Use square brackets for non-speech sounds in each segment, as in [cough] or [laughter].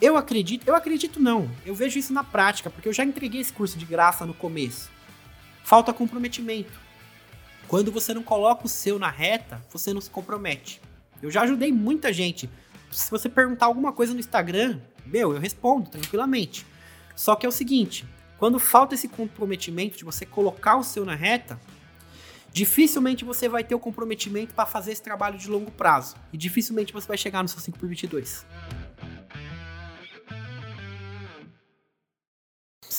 Eu acredito, eu acredito não. Eu vejo isso na prática, porque eu já entreguei esse curso de graça no começo. Falta comprometimento. Quando você não coloca o seu na reta, você não se compromete. Eu já ajudei muita gente. Se você perguntar alguma coisa no Instagram, meu, eu respondo tranquilamente. Só que é o seguinte, quando falta esse comprometimento de você colocar o seu na reta, dificilmente você vai ter o comprometimento para fazer esse trabalho de longo prazo. E dificilmente você vai chegar no seu 5 por 22.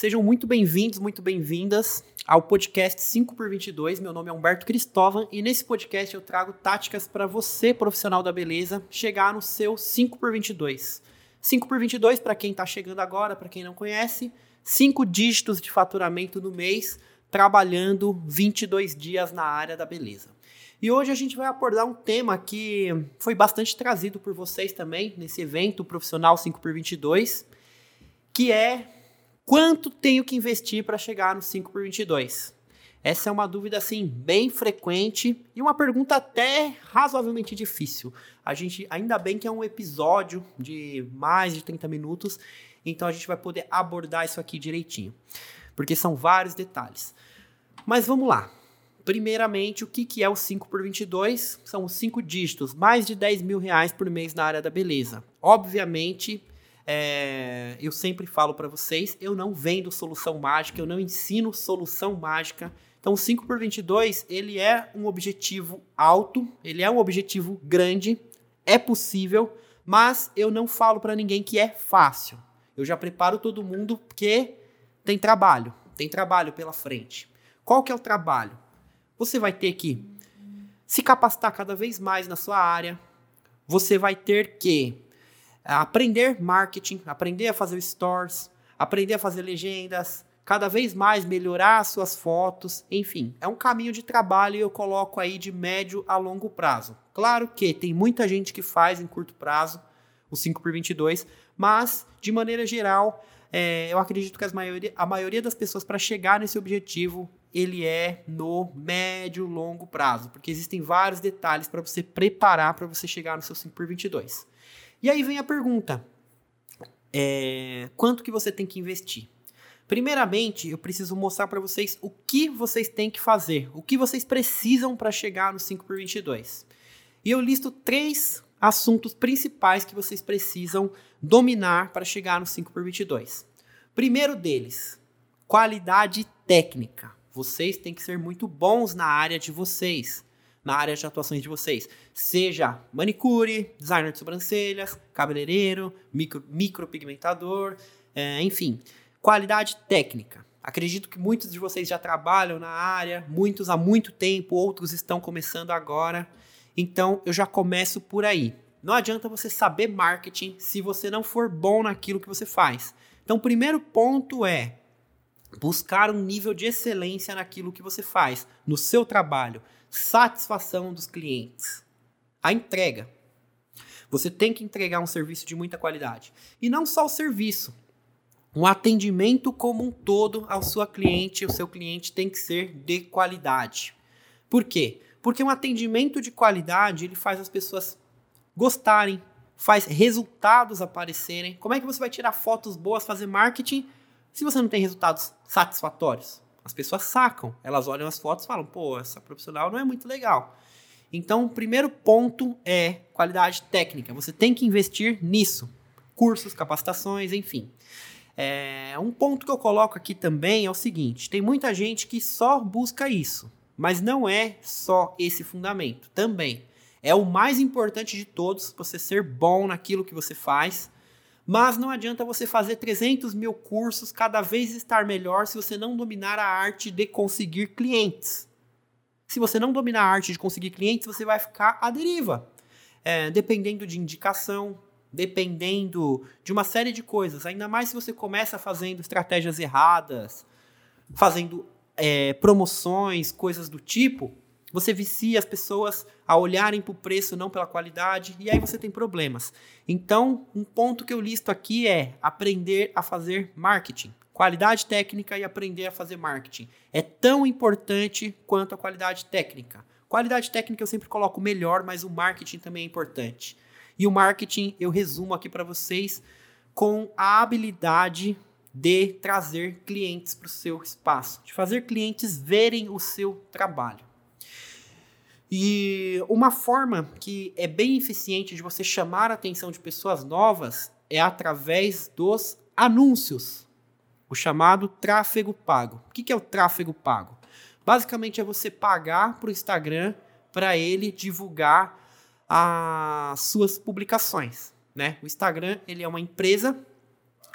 Sejam muito bem-vindos, muito bem-vindas ao podcast 5 por 22. Meu nome é Humberto Cristóvão e nesse podcast eu trago táticas para você, profissional da beleza, chegar no seu 5 por 22. 5 por 22 para quem está chegando agora, para quem não conhece, cinco dígitos de faturamento no mês, trabalhando 22 dias na área da beleza. E hoje a gente vai abordar um tema que foi bastante trazido por vocês também nesse evento profissional 5 por 22, que é Quanto tenho que investir para chegar no 5 por 22? Essa é uma dúvida assim bem frequente e uma pergunta até razoavelmente difícil. A gente ainda bem que é um episódio de mais de 30 minutos, então a gente vai poder abordar isso aqui direitinho, porque são vários detalhes. Mas vamos lá. Primeiramente, o que, que é o 5 por 22? São os 5 dígitos, mais de 10 mil reais por mês na área da beleza. Obviamente, é, eu sempre falo para vocês, eu não vendo solução mágica, eu não ensino solução mágica. Então, 5 por 22, ele é um objetivo alto, ele é um objetivo grande, é possível, mas eu não falo para ninguém que é fácil. Eu já preparo todo mundo porque tem trabalho, tem trabalho pela frente. Qual que é o trabalho? Você vai ter que se capacitar cada vez mais na sua área. Você vai ter que aprender marketing, aprender a fazer stores, aprender a fazer legendas, cada vez mais melhorar suas fotos, enfim, é um caminho de trabalho e eu coloco aí de médio a longo prazo. Claro que tem muita gente que faz em curto prazo o 5 por 22, mas de maneira geral, é, eu acredito que maioria, a maioria das pessoas para chegar nesse objetivo ele é no médio longo prazo, porque existem vários detalhes para você preparar para você chegar no seu 5 por 22. E aí vem a pergunta: é, quanto que você tem que investir? Primeiramente, eu preciso mostrar para vocês o que vocês têm que fazer, o que vocês precisam para chegar no 5 por 22. E eu listo três assuntos principais que vocês precisam dominar para chegar no 5 por 22. Primeiro deles, qualidade técnica. Vocês têm que ser muito bons na área de vocês na área de atuações de vocês. Seja manicure, designer de sobrancelhas, cabeleireiro, micro, micropigmentador, é, enfim, qualidade técnica. Acredito que muitos de vocês já trabalham na área, muitos há muito tempo, outros estão começando agora. Então eu já começo por aí. Não adianta você saber marketing se você não for bom naquilo que você faz. Então, o primeiro ponto é buscar um nível de excelência naquilo que você faz, no seu trabalho satisfação dos clientes. A entrega. Você tem que entregar um serviço de muita qualidade. E não só o serviço, um atendimento como um todo ao seu cliente, o seu cliente tem que ser de qualidade. Por quê? Porque um atendimento de qualidade, ele faz as pessoas gostarem, faz resultados aparecerem. Como é que você vai tirar fotos boas, fazer marketing, se você não tem resultados satisfatórios? As pessoas sacam, elas olham as fotos e falam, pô, essa profissional não é muito legal. Então, o primeiro ponto é qualidade técnica. Você tem que investir nisso. Cursos, capacitações, enfim. É, um ponto que eu coloco aqui também é o seguinte: tem muita gente que só busca isso, mas não é só esse fundamento. Também é o mais importante de todos, você ser bom naquilo que você faz, mas não adianta você fazer 300 mil cursos, cada vez estar melhor, se você não dominar a arte de conseguir clientes. Se você não dominar a arte de conseguir clientes, você vai ficar à deriva. É, dependendo de indicação, dependendo de uma série de coisas. Ainda mais se você começa fazendo estratégias erradas, fazendo é, promoções, coisas do tipo, você vicia as pessoas a olharem para o preço, não pela qualidade, e aí você tem problemas. Então, um ponto que eu listo aqui é aprender a fazer marketing. Qualidade técnica e aprender a fazer marketing. É tão importante quanto a qualidade técnica. Qualidade técnica eu sempre coloco melhor, mas o marketing também é importante. E o marketing eu resumo aqui para vocês com a habilidade de trazer clientes para o seu espaço, de fazer clientes verem o seu trabalho. E uma forma que é bem eficiente de você chamar a atenção de pessoas novas é através dos anúncios, o chamado tráfego pago. O que é o tráfego pago? Basicamente é você pagar para o Instagram para ele divulgar as suas publicações. Né? O Instagram ele é uma empresa,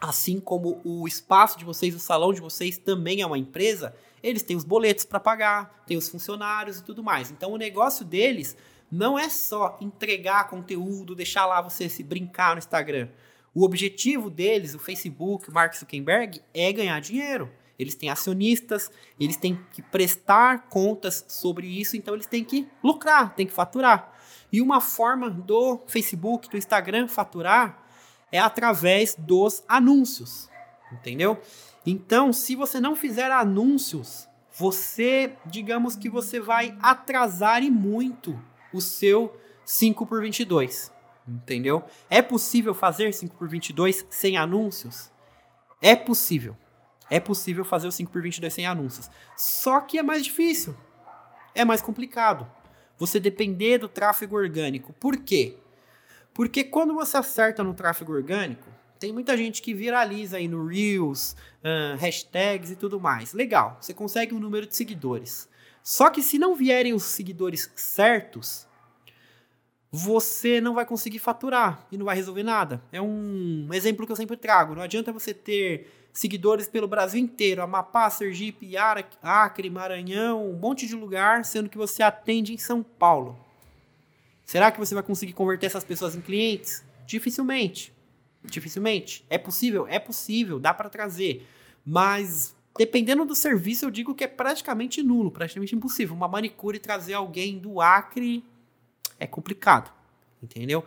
assim como o espaço de vocês, o salão de vocês também é uma empresa. Eles têm os boletos para pagar, têm os funcionários e tudo mais. Então o negócio deles não é só entregar conteúdo, deixar lá você se brincar no Instagram. O objetivo deles, o Facebook, o Mark Zuckerberg, é ganhar dinheiro. Eles têm acionistas, eles têm que prestar contas sobre isso, então eles têm que lucrar, têm que faturar. E uma forma do Facebook, do Instagram faturar é através dos anúncios, entendeu? Então, se você não fizer anúncios, você, digamos que você vai atrasar e muito o seu 5 por 22, entendeu? É possível fazer 5 por 22 sem anúncios? É possível. É possível fazer o 5 por 22 sem anúncios. Só que é mais difícil. É mais complicado. Você depender do tráfego orgânico. Por quê? Porque quando você acerta no tráfego orgânico, tem muita gente que viraliza aí no Reels, uh, hashtags e tudo mais. Legal, você consegue um número de seguidores. Só que se não vierem os seguidores certos, você não vai conseguir faturar e não vai resolver nada. É um exemplo que eu sempre trago. Não adianta você ter seguidores pelo Brasil inteiro, Amapá, Sergipe, Acre, Maranhão, um monte de lugar, sendo que você atende em São Paulo. Será que você vai conseguir converter essas pessoas em clientes? Dificilmente. Dificilmente. É possível? É possível, dá para trazer. Mas dependendo do serviço, eu digo que é praticamente nulo, praticamente impossível. Uma manicure trazer alguém do Acre é complicado, entendeu?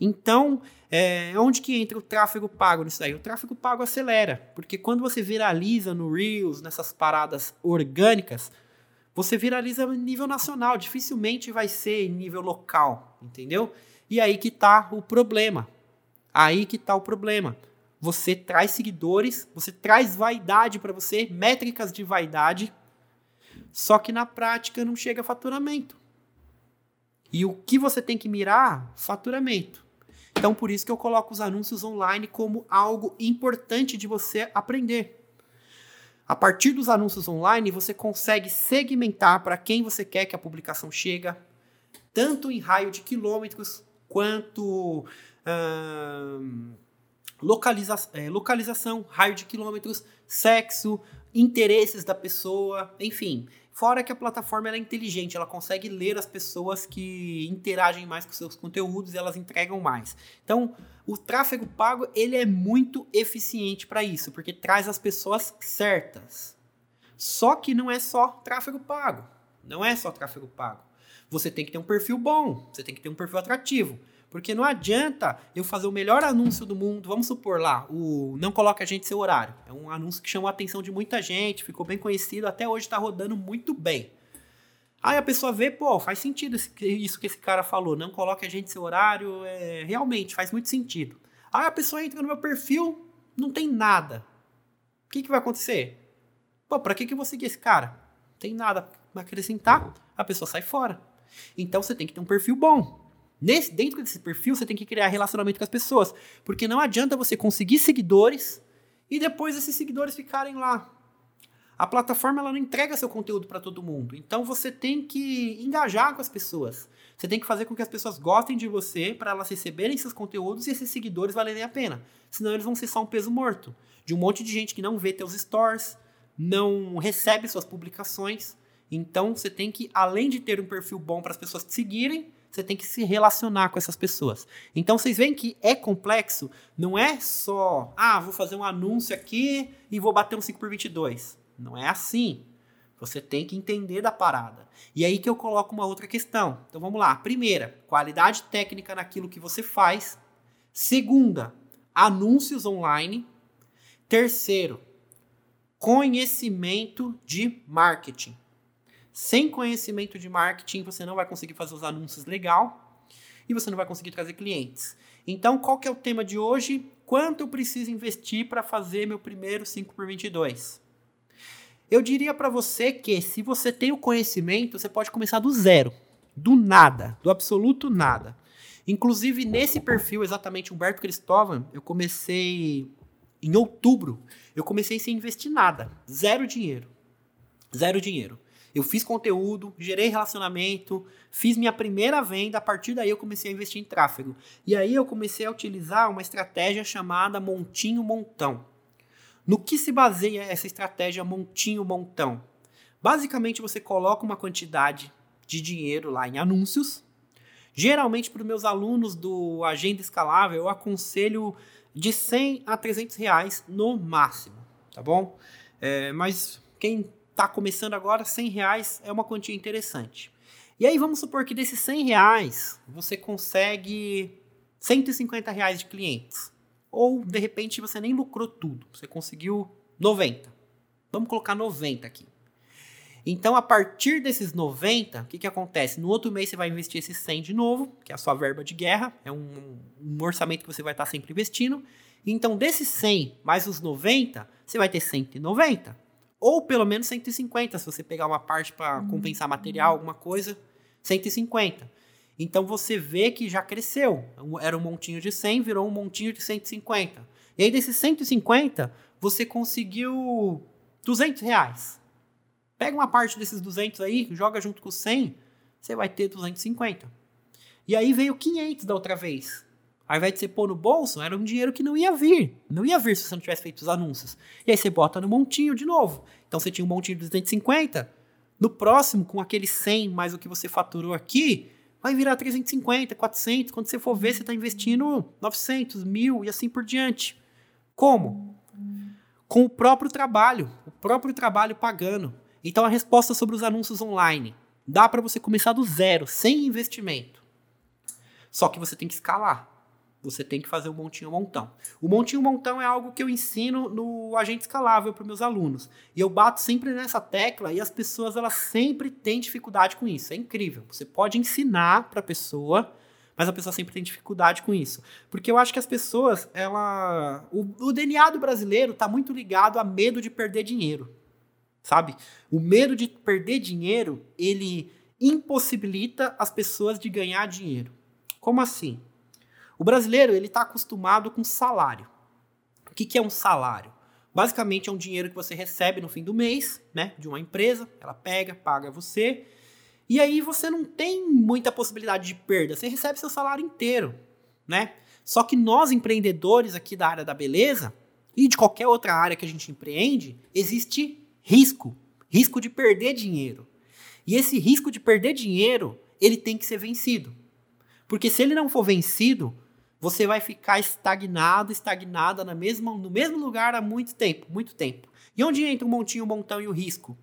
Então, é, onde que entra o tráfego pago nisso aí? O tráfego pago acelera, porque quando você viraliza no Reels, nessas paradas orgânicas, você viraliza em nível nacional, dificilmente vai ser em nível local, entendeu? E aí que tá o problema. Aí que tá o problema. Você traz seguidores, você traz vaidade para você, métricas de vaidade, só que na prática não chega a faturamento. E o que você tem que mirar? Faturamento. Então, por isso que eu coloco os anúncios online como algo importante de você aprender. A partir dos anúncios online, você consegue segmentar para quem você quer que a publicação chegue, tanto em raio de quilômetros quanto localiza é, localização, raio de quilômetros, sexo, interesses da pessoa, enfim. Fora que a plataforma é inteligente, ela consegue ler as pessoas que interagem mais com seus conteúdos e elas entregam mais. Então, o tráfego pago ele é muito eficiente para isso, porque traz as pessoas certas. Só que não é só tráfego pago. Não é só tráfego pago. Você tem que ter um perfil bom, você tem que ter um perfil atrativo. Porque não adianta eu fazer o melhor anúncio do mundo. Vamos supor lá, o Não Coloque a Gente Seu Horário. É um anúncio que chamou a atenção de muita gente, ficou bem conhecido, até hoje está rodando muito bem. Aí a pessoa vê, pô, faz sentido isso que esse cara falou. Não coloque a gente seu horário, é, realmente faz muito sentido. Aí a pessoa entra no meu perfil, não tem nada. O que, que vai acontecer? Pô, pra que, que eu vou seguir esse cara? Não tem nada pra acrescentar, a pessoa sai fora. Então você tem que ter um perfil bom. Nesse, dentro desse perfil, você tem que criar relacionamento com as pessoas. Porque não adianta você conseguir seguidores e depois esses seguidores ficarem lá. A plataforma ela não entrega seu conteúdo para todo mundo. Então você tem que engajar com as pessoas. Você tem que fazer com que as pessoas gostem de você para elas receberem seus conteúdos e esses seguidores valerem a pena. Senão eles vão ser só um peso morto. De um monte de gente que não vê teus stores, não recebe suas publicações. Então você tem que, além de ter um perfil bom para as pessoas te seguirem, você tem que se relacionar com essas pessoas. Então vocês veem que é complexo, não é só, ah, vou fazer um anúncio aqui e vou bater um 5 por 22. Não é assim. Você tem que entender da parada. E aí que eu coloco uma outra questão. Então vamos lá. Primeira, qualidade técnica naquilo que você faz. Segunda, anúncios online. Terceiro, conhecimento de marketing. Sem conhecimento de marketing, você não vai conseguir fazer os anúncios legal. e você não vai conseguir trazer clientes. Então, qual que é o tema de hoje? Quanto eu preciso investir para fazer meu primeiro 5 por 22? Eu diria para você que se você tem o conhecimento, você pode começar do zero, do nada, do absoluto nada. Inclusive nesse perfil exatamente Humberto Cristóvão, eu comecei em outubro, eu comecei sem investir nada, zero dinheiro. Zero dinheiro. Eu fiz conteúdo, gerei relacionamento, fiz minha primeira venda, a partir daí eu comecei a investir em tráfego. E aí eu comecei a utilizar uma estratégia chamada montinho montão. No que se baseia essa estratégia montinho montão? Basicamente você coloca uma quantidade de dinheiro lá em anúncios. Geralmente para os meus alunos do Agenda Escalável eu aconselho de 100 a 300 reais no máximo, tá bom? É, mas quem está começando agora, 100 reais é uma quantia interessante. E aí vamos supor que desses 100 reais você consegue 150 reais de clientes. Ou de repente você nem lucrou tudo, você conseguiu 90. Vamos colocar 90 aqui. Então, a partir desses 90, o que, que acontece? No outro mês você vai investir esses 100 de novo, que é a sua verba de guerra, é um, um orçamento que você vai estar sempre investindo. Então, desses 100 mais os 90, você vai ter 190. Ou pelo menos 150, se você pegar uma parte para compensar material, alguma coisa, 150. Então você vê que já cresceu. Era um montinho de 100, virou um montinho de 150. E aí desses 150, você conseguiu 200 reais. Pega uma parte desses 200 aí, joga junto com 100, você vai ter 250. E aí veio 500 da outra vez. Ao invés de você pôr no bolso, era um dinheiro que não ia vir. Não ia vir se você não tivesse feito os anúncios. E aí você bota no montinho de novo. Então você tinha um montinho de 250. No próximo, com aquele 100 mais o que você faturou aqui, vai virar 350, 400. Quando você for ver, você está investindo 900, mil e assim por diante. Como? Com o próprio trabalho, o próprio trabalho pagando. Então a resposta sobre os anúncios online dá para você começar do zero, sem investimento. Só que você tem que escalar. Você tem que fazer o montinho montão. O montinho montão é algo que eu ensino no agente escalável para meus alunos. E eu bato sempre nessa tecla e as pessoas elas sempre têm dificuldade com isso. É incrível. Você pode ensinar para a pessoa, mas a pessoa sempre tem dificuldade com isso. Porque eu acho que as pessoas, ela o, o DNA do brasileiro está muito ligado a medo de perder dinheiro. Sabe? O medo de perder dinheiro, ele impossibilita as pessoas de ganhar dinheiro. Como assim? O brasileiro ele está acostumado com salário. O que, que é um salário? Basicamente é um dinheiro que você recebe no fim do mês, né, de uma empresa. Ela pega, paga você, e aí você não tem muita possibilidade de perda. Você recebe seu salário inteiro, né? Só que nós empreendedores aqui da área da beleza e de qualquer outra área que a gente empreende, existe risco, risco de perder dinheiro. E esse risco de perder dinheiro, ele tem que ser vencido. Porque se ele não for vencido, você vai ficar estagnado, estagnada na mesma, no mesmo lugar há muito tempo, muito tempo. E onde entra o montinho, o montão e o risco?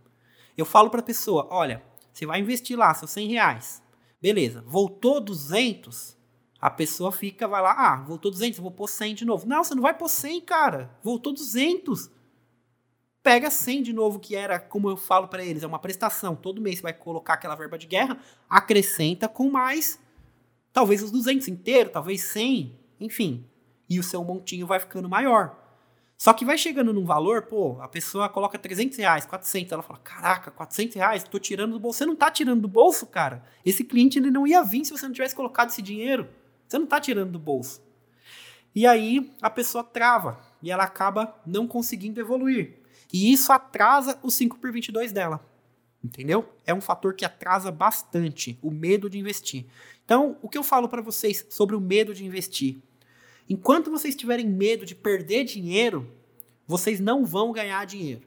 Eu falo para a pessoa, olha, você vai investir lá seus 100 reais. Beleza, voltou 200, a pessoa fica, vai lá, ah, voltou 200, eu vou pôr 100 de novo. Não, você não vai pôr 100, cara. Voltou 200. Pega 100 de novo, que era, como eu falo para eles, é uma prestação. Todo mês você vai colocar aquela verba de guerra, acrescenta com mais Talvez os 200 inteiro, talvez 100, enfim. E o seu montinho vai ficando maior. Só que vai chegando num valor, pô, a pessoa coloca 300 reais, 400, ela fala, caraca, 400 reais, tô tirando do bolso. Você não tá tirando do bolso, cara. Esse cliente ele não ia vir se você não tivesse colocado esse dinheiro. Você não tá tirando do bolso. E aí a pessoa trava e ela acaba não conseguindo evoluir. E isso atrasa o 5 por 22 dela. Entendeu? É um fator que atrasa bastante o medo de investir. Então, o que eu falo para vocês sobre o medo de investir? Enquanto vocês tiverem medo de perder dinheiro, vocês não vão ganhar dinheiro.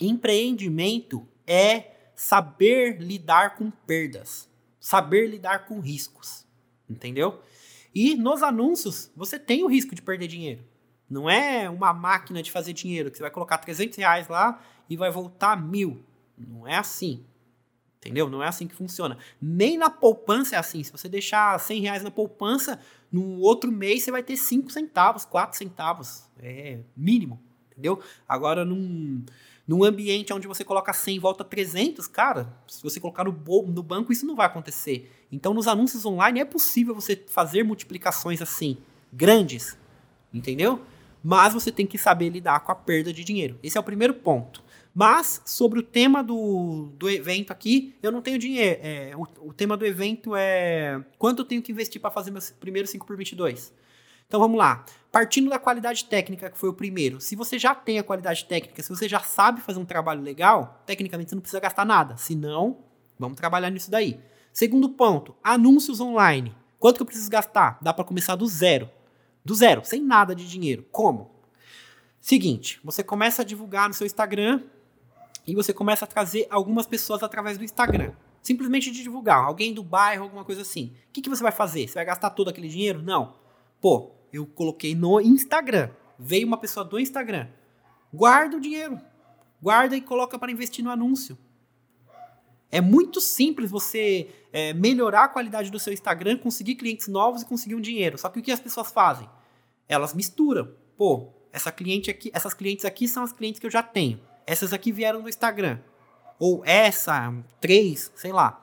Empreendimento é saber lidar com perdas, saber lidar com riscos, entendeu? E nos anúncios, você tem o risco de perder dinheiro. Não é uma máquina de fazer dinheiro que você vai colocar 300 reais lá e vai voltar mil. Não é assim. Entendeu? Não é assim que funciona. Nem na poupança é assim. Se você deixar 100 reais na poupança, no outro mês você vai ter 5 centavos, 4 centavos. É mínimo. Entendeu? Agora, num, Num ambiente onde você coloca 100 e volta 300, cara, se você colocar no, no banco, isso não vai acontecer. Então, nos anúncios online é possível você fazer multiplicações assim, grandes, entendeu? Mas você tem que saber lidar com a perda de dinheiro. Esse é o primeiro ponto. Mas, sobre o tema do, do evento aqui, eu não tenho dinheiro. É, o, o, tema do evento é quanto eu tenho que investir para fazer meu primeiro 5 por 22 Então vamos lá. Partindo da qualidade técnica, que foi o primeiro. Se você já tem a qualidade técnica, se você já sabe fazer um trabalho legal, tecnicamente você não precisa gastar nada. Se não, vamos trabalhar nisso daí. Segundo ponto, anúncios online. Quanto que eu preciso gastar? Dá para começar do zero. Do zero, sem nada de dinheiro. Como? Seguinte, você começa a divulgar no seu Instagram e você começa a trazer algumas pessoas através do Instagram. Simplesmente de divulgar, alguém do bairro, alguma coisa assim. O que, que você vai fazer? Você vai gastar todo aquele dinheiro? Não. Pô, eu coloquei no Instagram. Veio uma pessoa do Instagram. Guarda o dinheiro. Guarda e coloca para investir no anúncio. É muito simples você é, melhorar a qualidade do seu Instagram, conseguir clientes novos e conseguir um dinheiro. Só que o que as pessoas fazem? Elas misturam. Pô, essa cliente aqui, essas clientes aqui são as clientes que eu já tenho. Essas aqui vieram do Instagram. Ou essa, três, sei lá.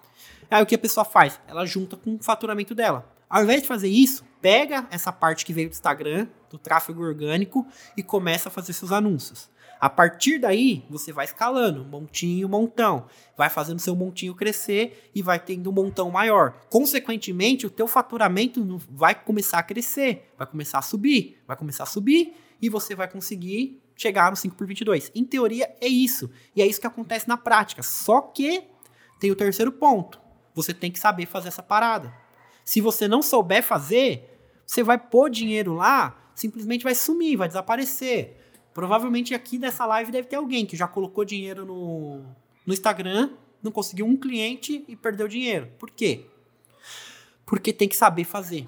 Aí o que a pessoa faz? Ela junta com o faturamento dela. Ao invés de fazer isso, pega essa parte que veio do Instagram, do tráfego orgânico, e começa a fazer seus anúncios. A partir daí, você vai escalando, montinho, montão. Vai fazendo seu montinho crescer e vai tendo um montão maior. Consequentemente, o teu faturamento vai começar a crescer, vai começar a subir, vai começar a subir e você vai conseguir chegar no 5 por 22. Em teoria é isso. E é isso que acontece na prática. Só que tem o terceiro ponto. Você tem que saber fazer essa parada. Se você não souber fazer, você vai pôr dinheiro lá, simplesmente vai sumir, vai desaparecer. Provavelmente aqui nessa live deve ter alguém que já colocou dinheiro no, no Instagram, não conseguiu um cliente e perdeu dinheiro. Por quê? Porque tem que saber fazer.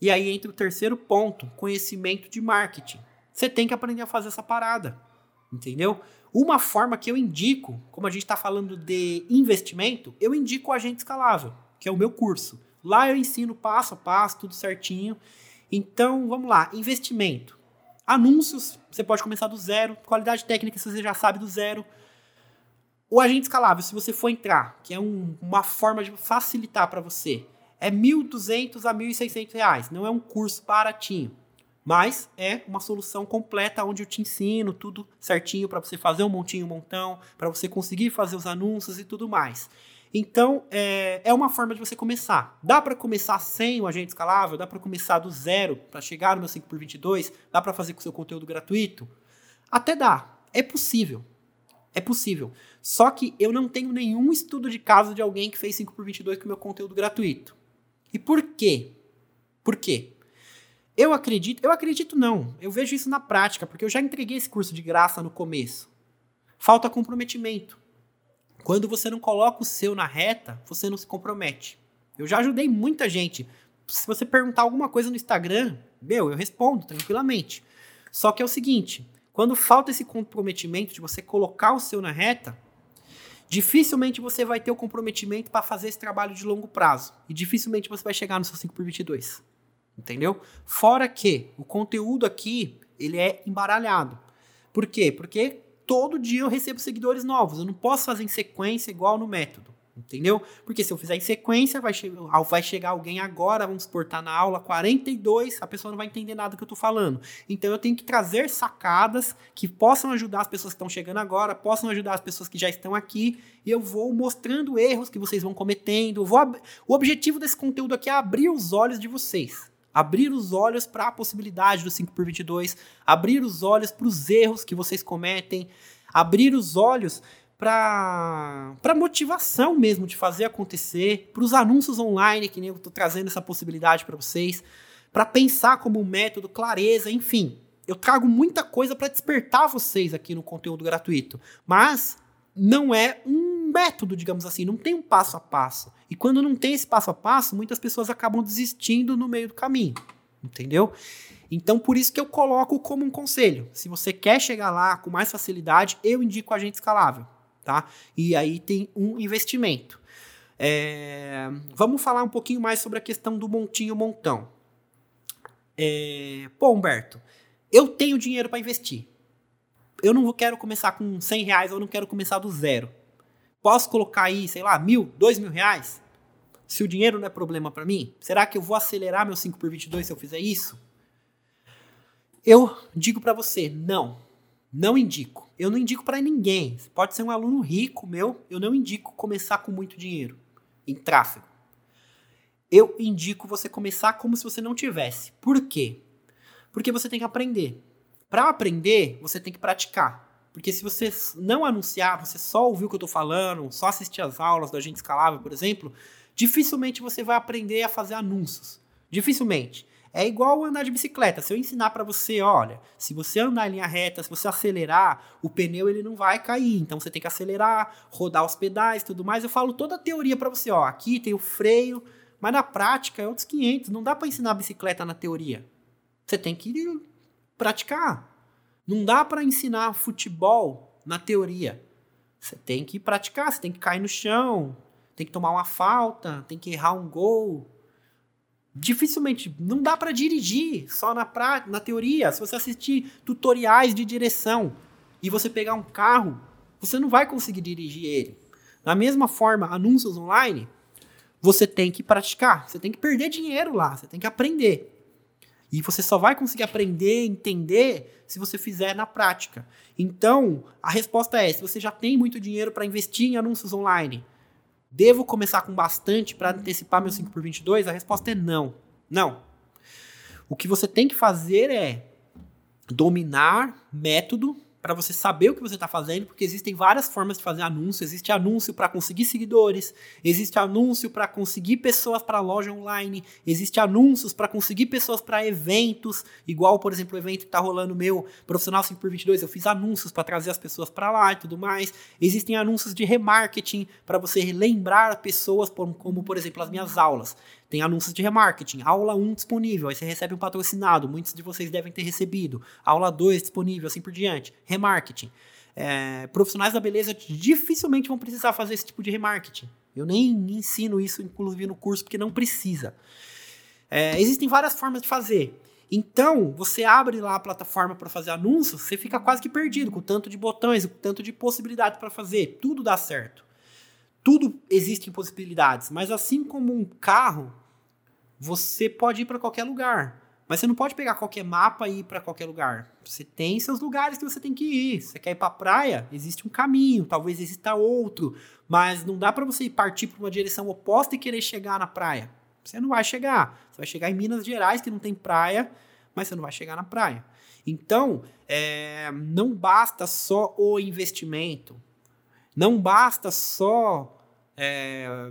E aí entra o terceiro ponto: conhecimento de marketing. Você tem que aprender a fazer essa parada. Entendeu? Uma forma que eu indico, como a gente está falando de investimento, eu indico o Agente Escalável, que é o meu curso. Lá eu ensino passo a passo, tudo certinho. Então, vamos lá. Investimento. Anúncios, você pode começar do zero. Qualidade técnica, se você já sabe do zero. O agente escalável, se você for entrar, que é um, uma forma de facilitar para você, é R$ 1.200 a R$ 1.600. Não é um curso baratinho. Mas é uma solução completa onde eu te ensino tudo certinho para você fazer um montinho, um montão, para você conseguir fazer os anúncios e tudo mais. Então, é, é uma forma de você começar. Dá para começar sem o agente escalável? Dá para começar do zero para chegar no meu 5x22? Dá para fazer com o seu conteúdo gratuito? Até dá. É possível. É possível. Só que eu não tenho nenhum estudo de caso de alguém que fez 5x22 com o meu conteúdo gratuito. E por quê? Por quê? Eu acredito, eu acredito não, eu vejo isso na prática, porque eu já entreguei esse curso de graça no começo. Falta comprometimento. Quando você não coloca o seu na reta, você não se compromete. Eu já ajudei muita gente. Se você perguntar alguma coisa no Instagram, meu, eu respondo tranquilamente. Só que é o seguinte, quando falta esse comprometimento de você colocar o seu na reta, dificilmente você vai ter o comprometimento para fazer esse trabalho de longo prazo. E dificilmente você vai chegar no seu 5 por 22 entendeu? Fora que o conteúdo aqui, ele é embaralhado. Por quê? Porque todo dia eu recebo seguidores novos, eu não posso fazer em sequência igual no método. Entendeu? Porque se eu fizer em sequência, vai, che vai chegar alguém agora, vamos supor, tá na aula 42, a pessoa não vai entender nada que eu tô falando. Então eu tenho que trazer sacadas que possam ajudar as pessoas que estão chegando agora, possam ajudar as pessoas que já estão aqui, e eu vou mostrando erros que vocês vão cometendo. Vou o objetivo desse conteúdo aqui é abrir os olhos de vocês abrir os olhos para a possibilidade do 5 por 22, abrir os olhos para os erros que vocês cometem, abrir os olhos para a motivação mesmo de fazer acontecer, para os anúncios online, que nem eu estou trazendo essa possibilidade para vocês, para pensar como método, clareza, enfim. Eu trago muita coisa para despertar vocês aqui no conteúdo gratuito, mas não é um método, digamos assim, não tem um passo a passo. E quando não tem esse passo a passo, muitas pessoas acabam desistindo no meio do caminho, entendeu? Então, por isso que eu coloco como um conselho. Se você quer chegar lá com mais facilidade, eu indico agente escalável, tá? E aí tem um investimento. É... Vamos falar um pouquinho mais sobre a questão do montinho montão. É... Pô, Humberto, eu tenho dinheiro para investir. Eu não quero começar com 100 reais, eu não quero começar do zero. Posso colocar aí, sei lá, mil, dois mil reais? Se o dinheiro não é problema para mim, será que eu vou acelerar meu 5 por 22 se eu fizer isso? Eu digo para você, não. Não indico. Eu não indico para ninguém. Pode ser um aluno rico meu, eu não indico começar com muito dinheiro em tráfego. Eu indico você começar como se você não tivesse. Por quê? Porque você tem que aprender. Para aprender, você tem que praticar. Porque se você não anunciar, você só ouvir o que eu estou falando, só assistir as aulas da gente escalável, por exemplo, dificilmente você vai aprender a fazer anúncios. Dificilmente. É igual andar de bicicleta. Se eu ensinar para você, olha, se você andar em linha reta, se você acelerar, o pneu ele não vai cair. Então você tem que acelerar, rodar os pedais, tudo mais. Eu falo toda a teoria para você, ó, aqui tem o freio, mas na prática é outros 500. Não dá para ensinar bicicleta na teoria. Você tem que praticar. Não dá para ensinar futebol na teoria. Você tem que praticar, você tem que cair no chão, tem que tomar uma falta, tem que errar um gol, dificilmente não dá para dirigir só na prática, na teoria. Se você assistir tutoriais de direção e você pegar um carro, você não vai conseguir dirigir ele. Da mesma forma, anúncios online, você tem que praticar, você tem que perder dinheiro lá, você tem que aprender. E você só vai conseguir aprender, entender, se você fizer na prática. Então, a resposta é: se você já tem muito dinheiro para investir em anúncios online, Devo começar com bastante para antecipar meu 5 por 22? A resposta é não. Não. O que você tem que fazer é dominar método para você saber o que você está fazendo, porque existem várias formas de fazer anúncio. Existe anúncio para conseguir seguidores, existe anúncio para conseguir pessoas para loja online, existe anúncios para conseguir pessoas para eventos, igual, por exemplo, o evento que está rolando meu, Profissional 5x22, eu fiz anúncios para trazer as pessoas para lá e tudo mais. Existem anúncios de remarketing para você lembrar pessoas, como, por exemplo, as minhas aulas. Tem anúncios de remarketing, aula 1 disponível, aí você recebe um patrocinado, muitos de vocês devem ter recebido. Aula 2 disponível, assim por diante. Remarketing. É, profissionais da beleza dificilmente vão precisar fazer esse tipo de remarketing. Eu nem ensino isso, inclusive, no curso, porque não precisa. É, existem várias formas de fazer. Então, você abre lá a plataforma para fazer anúncios, você fica quase que perdido com o tanto de botões, com o tanto de possibilidades para fazer. Tudo dá certo. Tudo existe em possibilidades, mas assim como um carro, você pode ir para qualquer lugar. Mas você não pode pegar qualquer mapa e ir para qualquer lugar. Você tem seus lugares que você tem que ir. Você quer ir para a praia? Existe um caminho, talvez exista outro, mas não dá para você partir para uma direção oposta e querer chegar na praia. Você não vai chegar. Você vai chegar em Minas Gerais, que não tem praia, mas você não vai chegar na praia. Então, é, não basta só o investimento. Não basta só é,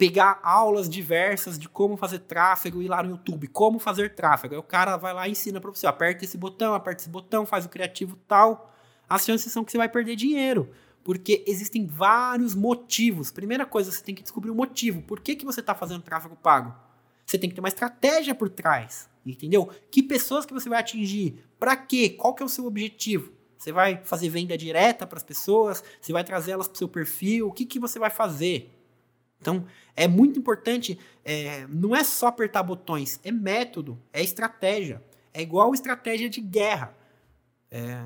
pegar aulas diversas de como fazer tráfego e ir lá no YouTube, como fazer tráfego. Aí o cara vai lá e ensina para você, aperta esse botão, aperta esse botão, faz o criativo tal. As chances são que você vai perder dinheiro, porque existem vários motivos. Primeira coisa, você tem que descobrir o motivo. Por que, que você está fazendo tráfego pago? Você tem que ter uma estratégia por trás, entendeu? Que pessoas que você vai atingir? Para quê? Qual que é o seu objetivo? Você vai fazer venda direta para as pessoas? Você vai trazer elas para o seu perfil? O que, que você vai fazer? Então, é muito importante, é, não é só apertar botões, é método, é estratégia. É igual estratégia de guerra. É,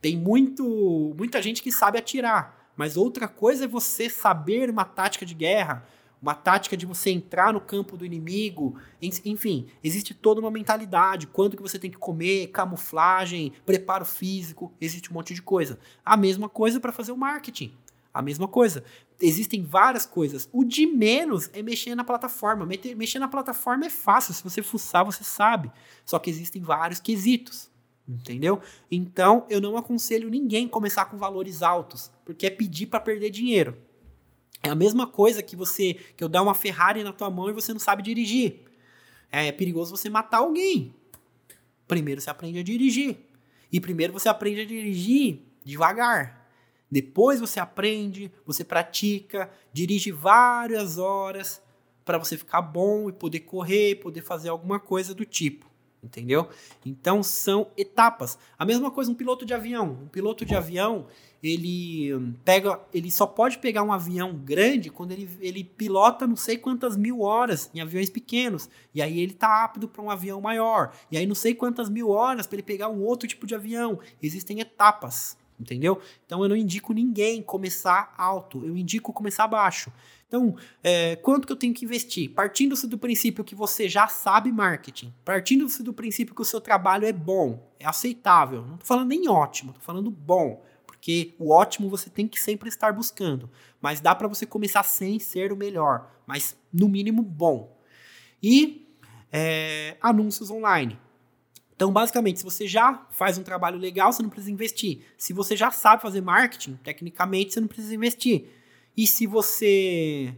tem muito, muita gente que sabe atirar, mas outra coisa é você saber uma tática de guerra, uma tática de você entrar no campo do inimigo, enfim, existe toda uma mentalidade, quanto que você tem que comer, camuflagem, preparo físico, existe um monte de coisa. A mesma coisa para fazer o marketing. A mesma coisa. Existem várias coisas. O de menos é mexer na plataforma. Mexer na plataforma é fácil. Se você fuçar, você sabe. Só que existem vários quesitos. Entendeu? Então, eu não aconselho ninguém começar com valores altos, porque é pedir para perder dinheiro. É a mesma coisa que você que eu dar uma Ferrari na tua mão e você não sabe dirigir. É perigoso você matar alguém. Primeiro você aprende a dirigir. E primeiro você aprende a dirigir devagar. Depois você aprende, você pratica, dirige várias horas para você ficar bom e poder correr, poder fazer alguma coisa do tipo. entendeu? Então são etapas. A mesma coisa um piloto de avião. Um piloto de avião, ele pega, ele só pode pegar um avião grande quando ele, ele pilota não sei quantas mil horas em aviões pequenos. E aí ele tá apto para um avião maior. E aí não sei quantas mil horas para ele pegar um outro tipo de avião. Existem etapas, entendeu? Então eu não indico ninguém começar alto, eu indico começar baixo. Então, é, quanto que eu tenho que investir? Partindo-se do princípio que você já sabe marketing, partindo-se do princípio que o seu trabalho é bom, é aceitável. Não estou falando nem ótimo, estou falando bom, porque o ótimo você tem que sempre estar buscando. Mas dá para você começar sem ser o melhor, mas no mínimo bom. E é, anúncios online. Então, basicamente, se você já faz um trabalho legal, você não precisa investir. Se você já sabe fazer marketing, tecnicamente, você não precisa investir. E se você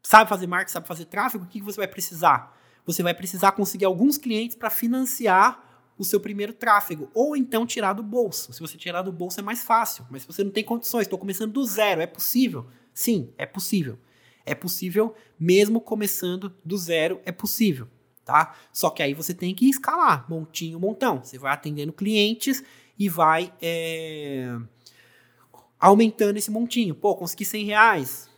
sabe fazer marketing, sabe fazer tráfego, o que você vai precisar? Você vai precisar conseguir alguns clientes para financiar o seu primeiro tráfego, ou então tirar do bolso. Se você tirar do bolso é mais fácil, mas se você não tem condições, estou começando do zero, é possível? Sim, é possível. É possível, mesmo começando do zero, é possível, tá? Só que aí você tem que escalar, montinho, montão. Você vai atendendo clientes e vai é, aumentando esse montinho. Pô, consegui 100 reais,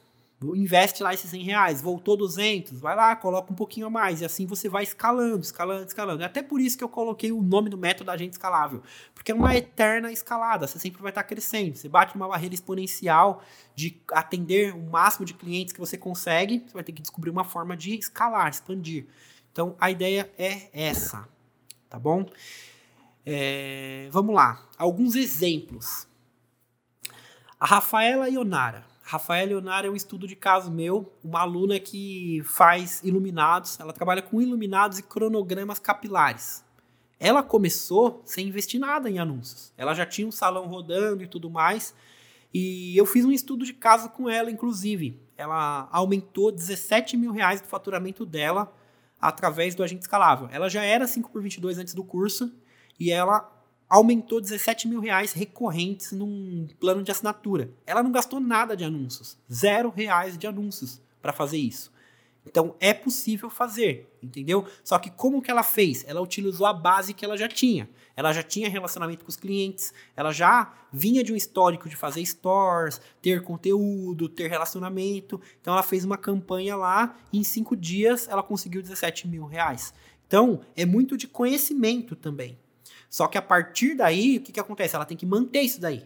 investe lá esses 100 reais, voltou 200, vai lá, coloca um pouquinho a mais, e assim você vai escalando, escalando, escalando. É até por isso que eu coloquei o nome do método agente escalável, porque é uma eterna escalada, você sempre vai estar crescendo, você bate numa barreira exponencial de atender o máximo de clientes que você consegue, você vai ter que descobrir uma forma de escalar, expandir. Então a ideia é essa, tá bom? É, vamos lá, alguns exemplos. A Rafaela Ionara. Rafaela Ionara é um estudo de caso meu, uma aluna que faz iluminados, ela trabalha com iluminados e cronogramas capilares. Ela começou sem investir nada em anúncios. Ela já tinha um salão rodando e tudo mais. E eu fiz um estudo de caso com ela, inclusive. Ela aumentou 17 mil reais do faturamento dela através do agente escalável. Ela já era 5 por 22 antes do curso e ela aumentou 17 mil reais recorrentes num plano de assinatura. Ela não gastou nada de anúncios, zero reais de anúncios para fazer isso. Então é possível fazer, entendeu? Só que como que ela fez? Ela utilizou a base que ela já tinha. Ela já tinha relacionamento com os clientes, ela já vinha de um histórico de fazer stores, ter conteúdo, ter relacionamento. Então ela fez uma campanha lá e em cinco dias ela conseguiu 17 mil reais. Então é muito de conhecimento também. Só que a partir daí, o que, que acontece? Ela tem que manter isso daí.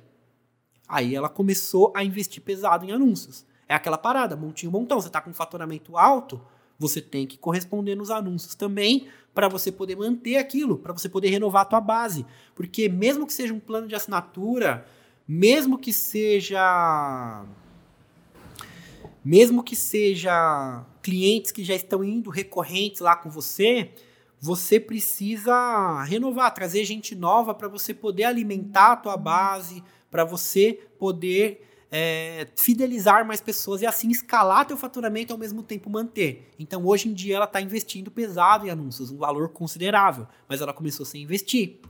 Aí ela começou a investir pesado em anúncios. É aquela parada, montinho, montão. Você está com um faturamento alto, você tem que corresponder nos anúncios também para você poder manter aquilo, para você poder renovar a tua base. Porque mesmo que seja um plano de assinatura, mesmo que seja mesmo que seja clientes que já estão indo recorrentes lá com você, você precisa renovar, trazer gente nova para você poder alimentar a tua base, para você poder é, fidelizar mais pessoas e assim escalar teu faturamento e ao mesmo tempo manter. Então hoje em dia ela está investindo pesado em anúncios, um valor considerável, mas ela começou sem investir.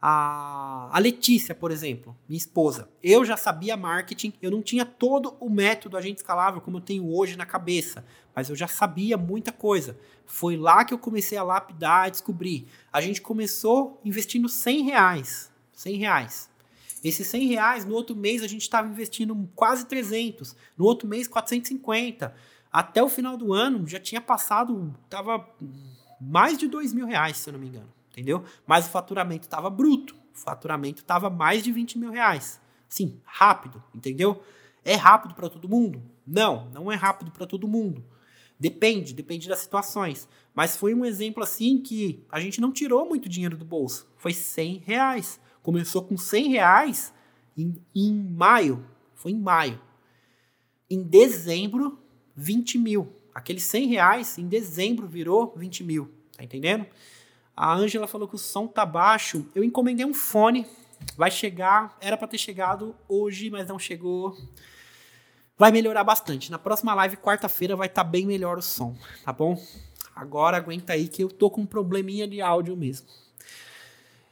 A, a Letícia, por exemplo, minha esposa, eu já sabia marketing, eu não tinha todo o método agente escalável como eu tenho hoje na cabeça, mas eu já sabia muita coisa. Foi lá que eu comecei a lapidar, a descobrir. A gente começou investindo 100 reais. 100 reais. Esses 100 reais, no outro mês a gente estava investindo quase 300. No outro mês, 450. Até o final do ano já tinha passado, tava mais de 2 mil reais, se eu não me engano entendeu? Mas o faturamento estava bruto, o faturamento estava mais de 20 mil reais. Sim, rápido, entendeu? É rápido para todo mundo? Não, não é rápido para todo mundo. Depende, depende das situações. Mas foi um exemplo assim que a gente não tirou muito dinheiro do bolso. Foi 100 reais. Começou com 100 reais em, em maio. Foi em maio. Em dezembro, 20 mil. Aqueles 100 reais em dezembro virou 20 mil. Tá entendendo? A Ângela falou que o som tá baixo. Eu encomendei um fone. Vai chegar. Era para ter chegado hoje, mas não chegou. Vai melhorar bastante. Na próxima live, quarta-feira, vai estar tá bem melhor o som, tá bom? Agora aguenta aí que eu tô com um probleminha de áudio mesmo.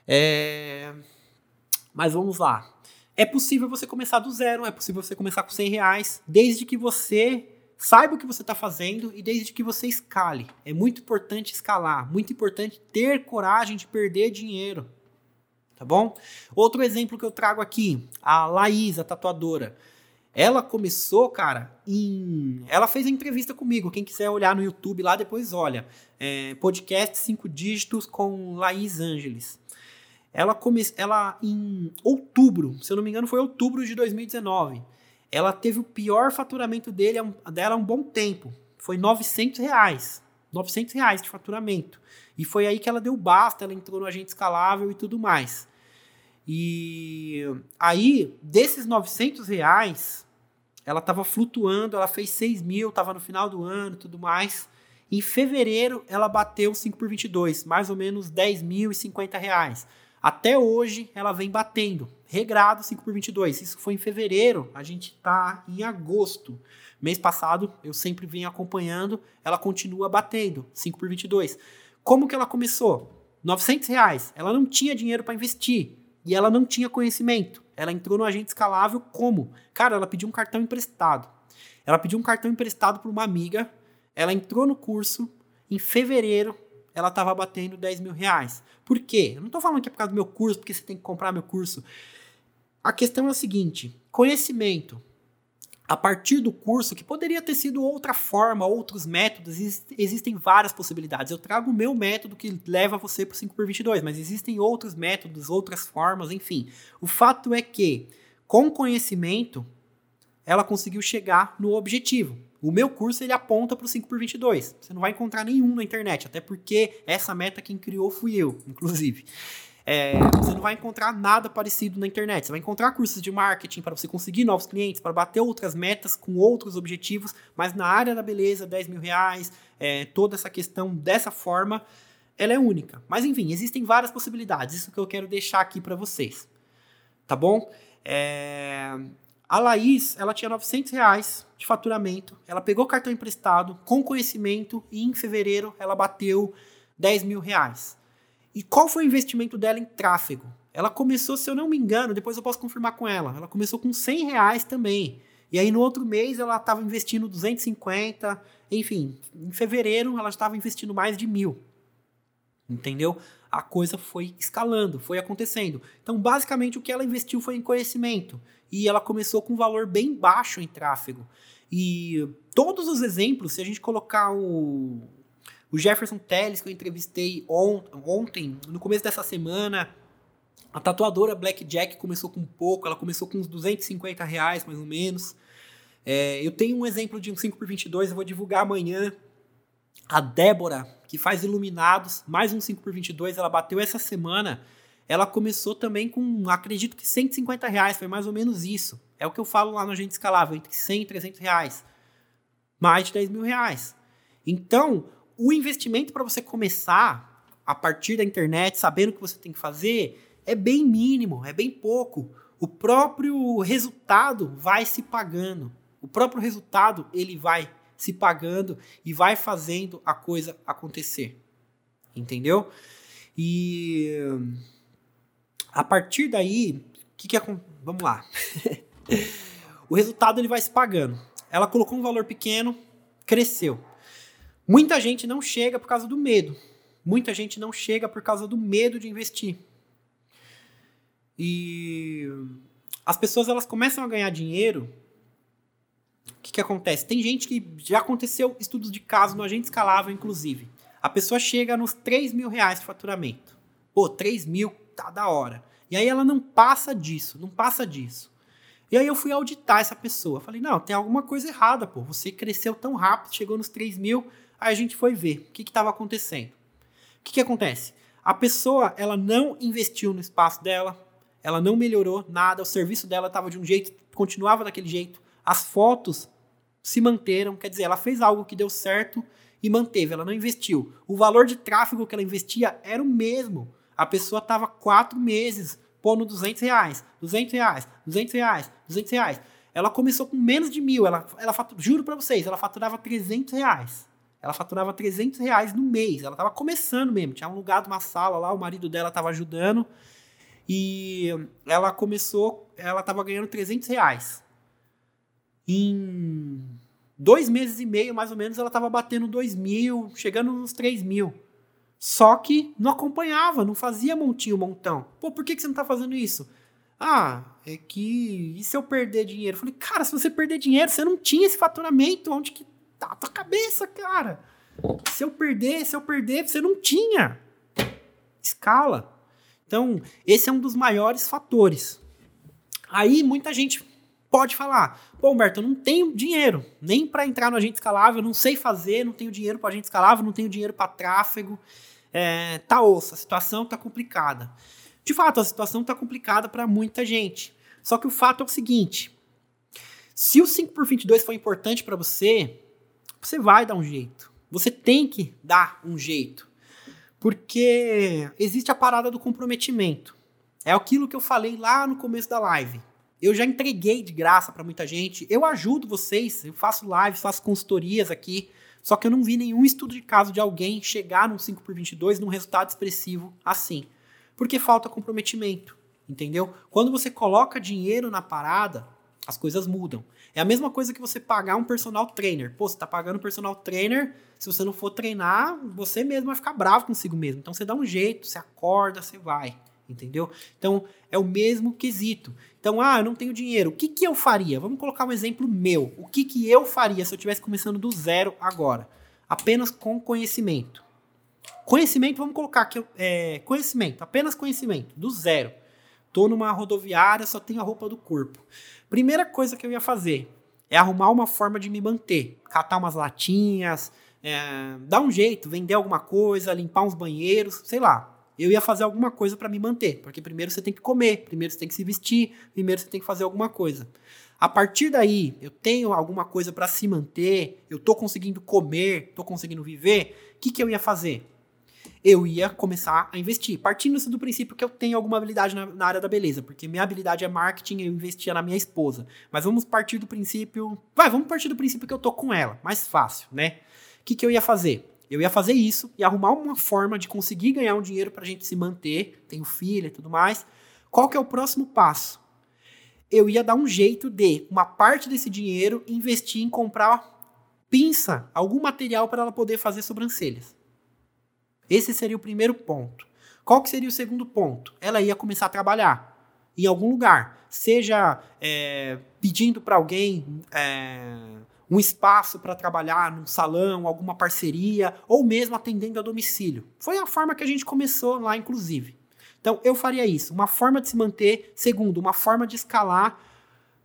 É... Mas vamos lá. É possível você começar do zero, é possível você começar com 100 reais, desde que você Saiba o que você está fazendo e desde que você escale. É muito importante escalar, muito importante ter coragem de perder dinheiro. Tá bom? Outro exemplo que eu trago aqui, a Laís, a tatuadora. Ela começou, cara, em. Ela fez a entrevista comigo. Quem quiser olhar no YouTube lá, depois olha. É, podcast 5 dígitos com Laís Ângeles. Ela, come... ela, em outubro, se eu não me engano, foi outubro de 2019 ela teve o pior faturamento dele, dela há um bom tempo. Foi 900 reais. 900 reais de faturamento. E foi aí que ela deu basta, ela entrou no agente escalável e tudo mais. E aí, desses 900 reais, ela estava flutuando, ela fez 6 mil, estava no final do ano tudo mais. Em fevereiro, ela bateu 5 por 22, mais ou menos 10 mil e 50 reais. Até hoje, ela vem batendo regrado 5 por 22. Isso foi em fevereiro, a gente está em agosto. Mês passado, eu sempre venho acompanhando, ela continua batendo 5 por 22. Como que ela começou? 900 reais. Ela não tinha dinheiro para investir e ela não tinha conhecimento. Ela entrou no agente escalável como? Cara, ela pediu um cartão emprestado. Ela pediu um cartão emprestado para uma amiga. Ela entrou no curso. Em fevereiro, ela estava batendo 10 mil reais. Por quê? Eu não estou falando que é por causa do meu curso, porque você tem que comprar meu curso. A questão é a seguinte: conhecimento. A partir do curso, que poderia ter sido outra forma, outros métodos, existem várias possibilidades. Eu trago o meu método que leva você para o 5x22, mas existem outros métodos, outras formas, enfim. O fato é que, com conhecimento, ela conseguiu chegar no objetivo. O meu curso ele aponta para o 5x22. Você não vai encontrar nenhum na internet, até porque essa meta quem criou fui eu, [laughs] inclusive. É, você não vai encontrar nada parecido na internet. Você vai encontrar cursos de marketing para você conseguir novos clientes, para bater outras metas com outros objetivos, mas na área da beleza, 10 mil reais, é, toda essa questão dessa forma, ela é única. Mas enfim, existem várias possibilidades. Isso que eu quero deixar aqui para vocês. Tá bom? É, a Laís, ela tinha 900 reais de faturamento. Ela pegou cartão emprestado com conhecimento e em fevereiro ela bateu 10 mil reais. E qual foi o investimento dela em tráfego? Ela começou, se eu não me engano, depois eu posso confirmar com ela, ela começou com 100 reais também. E aí no outro mês ela estava investindo 250, enfim, em fevereiro ela estava investindo mais de mil. Entendeu? A coisa foi escalando, foi acontecendo. Então, basicamente, o que ela investiu foi em conhecimento. E ela começou com um valor bem baixo em tráfego. E todos os exemplos, se a gente colocar o, o Jefferson Teles, que eu entrevistei on, ontem, no começo dessa semana. A tatuadora Blackjack começou com pouco, ela começou com uns 250 reais, mais ou menos. É, eu tenho um exemplo de um 5x22, eu vou divulgar amanhã. A Débora, que faz iluminados, mais um 5x22, ela bateu essa semana. Ela começou também com, acredito que 150 reais, foi mais ou menos isso. É o que eu falo lá no Agente Escalável, entre 100 e 300 reais. Mais de 10 mil reais. Então, o investimento para você começar a partir da internet, sabendo o que você tem que fazer, é bem mínimo, é bem pouco. O próprio resultado vai se pagando. O próprio resultado ele vai se pagando e vai fazendo a coisa acontecer. Entendeu? E a partir daí, o que, que é. Vamos lá. [laughs] o resultado ele vai se pagando. Ela colocou um valor pequeno, cresceu. Muita gente não chega por causa do medo. Muita gente não chega por causa do medo de investir. E as pessoas elas começam a ganhar dinheiro. O que, que acontece? Tem gente que já aconteceu estudos de caso no agente escalável, inclusive. A pessoa chega nos 3 mil reais de faturamento. Pô, 3 mil tá da hora. E aí ela não passa disso, não passa disso. E aí eu fui auditar essa pessoa. Falei, não, tem alguma coisa errada, pô. Você cresceu tão rápido, chegou nos 3 mil, Aí a gente foi ver o que estava acontecendo. O que, que acontece? A pessoa ela não investiu no espaço dela, ela não melhorou nada, o serviço dela estava de um jeito, continuava daquele jeito, as fotos se manteram, quer dizer, ela fez algo que deu certo e manteve, ela não investiu. O valor de tráfego que ela investia era o mesmo. A pessoa estava quatro meses pondo 200 reais, 200 reais, 200 reais, 200 reais. Ela começou com menos de mil, ela, ela fatura, juro para vocês, ela faturava 300 reais. Ela faturava 300 reais no mês. Ela estava começando mesmo. Tinha alugado uma sala lá, o marido dela estava ajudando. E ela começou, ela estava ganhando 300 reais. Em Dois meses e meio, mais ou menos, ela estava batendo 2 mil, chegando nos 3 mil. Só que não acompanhava, não fazia montinho, montão. Pô, por que, que você não está fazendo isso? Ah, é que. E se eu perder dinheiro? Eu falei, cara, se você perder dinheiro, você não tinha esse faturamento. Onde que tá a tua cabeça, cara? Se eu perder, se eu perder, você não tinha. Escala. Então, esse é um dos maiores fatores. Aí muita gente pode falar: pô, Humberto, eu não tenho dinheiro nem para entrar no agente escalável, não sei fazer, não tenho dinheiro para agente escalável, não tenho dinheiro para tráfego. É, tá osso, a situação tá complicada. De fato, a situação tá complicada para muita gente. Só que o fato é o seguinte: se o 5 por 22 for importante para você, você vai dar um jeito. Você tem que dar um jeito. Porque existe a parada do comprometimento. É aquilo que eu falei lá no começo da live. Eu já entreguei de graça para muita gente. Eu ajudo vocês, eu faço lives, faço consultorias aqui. Só que eu não vi nenhum estudo de caso de alguém chegar num 5 por 22 num resultado expressivo assim. Porque falta comprometimento, entendeu? Quando você coloca dinheiro na parada, as coisas mudam. É a mesma coisa que você pagar um personal trainer. Pô, você tá pagando um personal trainer, se você não for treinar, você mesmo vai ficar bravo consigo mesmo. Então você dá um jeito, você acorda, você vai. Entendeu? Então é o mesmo quesito. Então, ah, eu não tenho dinheiro. O que, que eu faria? Vamos colocar um exemplo meu. O que, que eu faria se eu estivesse começando do zero agora? Apenas com conhecimento. Conhecimento, vamos colocar aqui, é, conhecimento, apenas conhecimento, do zero. Tô numa rodoviária, só tenho a roupa do corpo. Primeira coisa que eu ia fazer é arrumar uma forma de me manter. Catar umas latinhas, é, dar um jeito, vender alguma coisa, limpar uns banheiros, sei lá. Eu ia fazer alguma coisa para me manter, porque primeiro você tem que comer, primeiro você tem que se vestir, primeiro você tem que fazer alguma coisa. A partir daí, eu tenho alguma coisa para se manter, eu tô conseguindo comer, tô conseguindo viver, o que, que eu ia fazer? eu ia começar a investir. Partindo do princípio que eu tenho alguma habilidade na, na, área da beleza, porque minha habilidade é marketing, eu investia na minha esposa. Mas vamos partir do princípio. Vai, vamos partir do princípio que eu tô com ela. Mais fácil, né? O que, que eu ia fazer? Eu ia fazer isso e arrumar uma forma de conseguir ganhar um dinheiro pra gente se manter. Tenho filha e tudo mais. Qual que é o próximo passo? Eu ia dar um jeito de uma parte desse dinheiro investir em comprar pinça, algum material para ela poder fazer sobrancelhas. Esse seria o primeiro ponto. Qual que seria o segundo ponto? Ela ia começar a trabalhar em algum lugar, seja é, pedindo para alguém é, um espaço para trabalhar num salão, alguma parceria, ou mesmo atendendo a domicílio. Foi a forma que a gente começou lá, inclusive. Então, eu faria isso. Uma forma de se manter. Segundo, uma forma de escalar,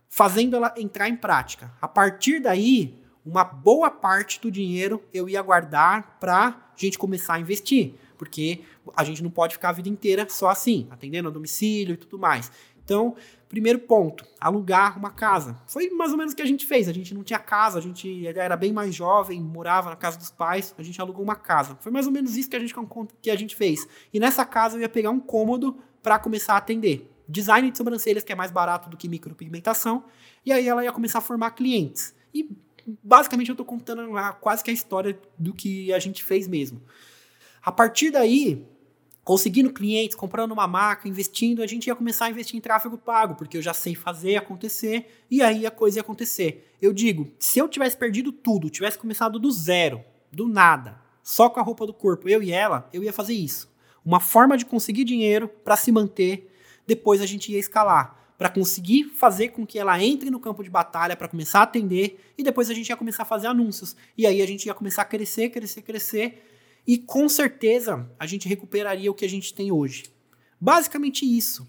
fazendo ela entrar em prática. A partir daí, uma boa parte do dinheiro eu ia guardar para gente começar a investir, porque a gente não pode ficar a vida inteira só assim, atendendo a domicílio e tudo mais. Então, primeiro ponto, alugar uma casa. Foi mais ou menos o que a gente fez. A gente não tinha casa, a gente era bem mais jovem, morava na casa dos pais, a gente alugou uma casa. Foi mais ou menos isso que a gente, que a gente fez. E nessa casa eu ia pegar um cômodo para começar a atender. Design de sobrancelhas, que é mais barato do que micropigmentação, e aí ela ia começar a formar clientes. E basicamente eu estou contando quase que a história do que a gente fez mesmo. A partir daí, conseguindo clientes, comprando uma marca, investindo, a gente ia começar a investir em tráfego pago, porque eu já sei fazer acontecer e aí a coisa ia acontecer. Eu digo, se eu tivesse perdido tudo, tivesse começado do zero, do nada, só com a roupa do corpo, eu e ela, eu ia fazer isso. Uma forma de conseguir dinheiro para se manter, depois a gente ia escalar para conseguir fazer com que ela entre no campo de batalha para começar a atender e depois a gente ia começar a fazer anúncios. E aí a gente ia começar a crescer, crescer, crescer e com certeza a gente recuperaria o que a gente tem hoje. Basicamente isso.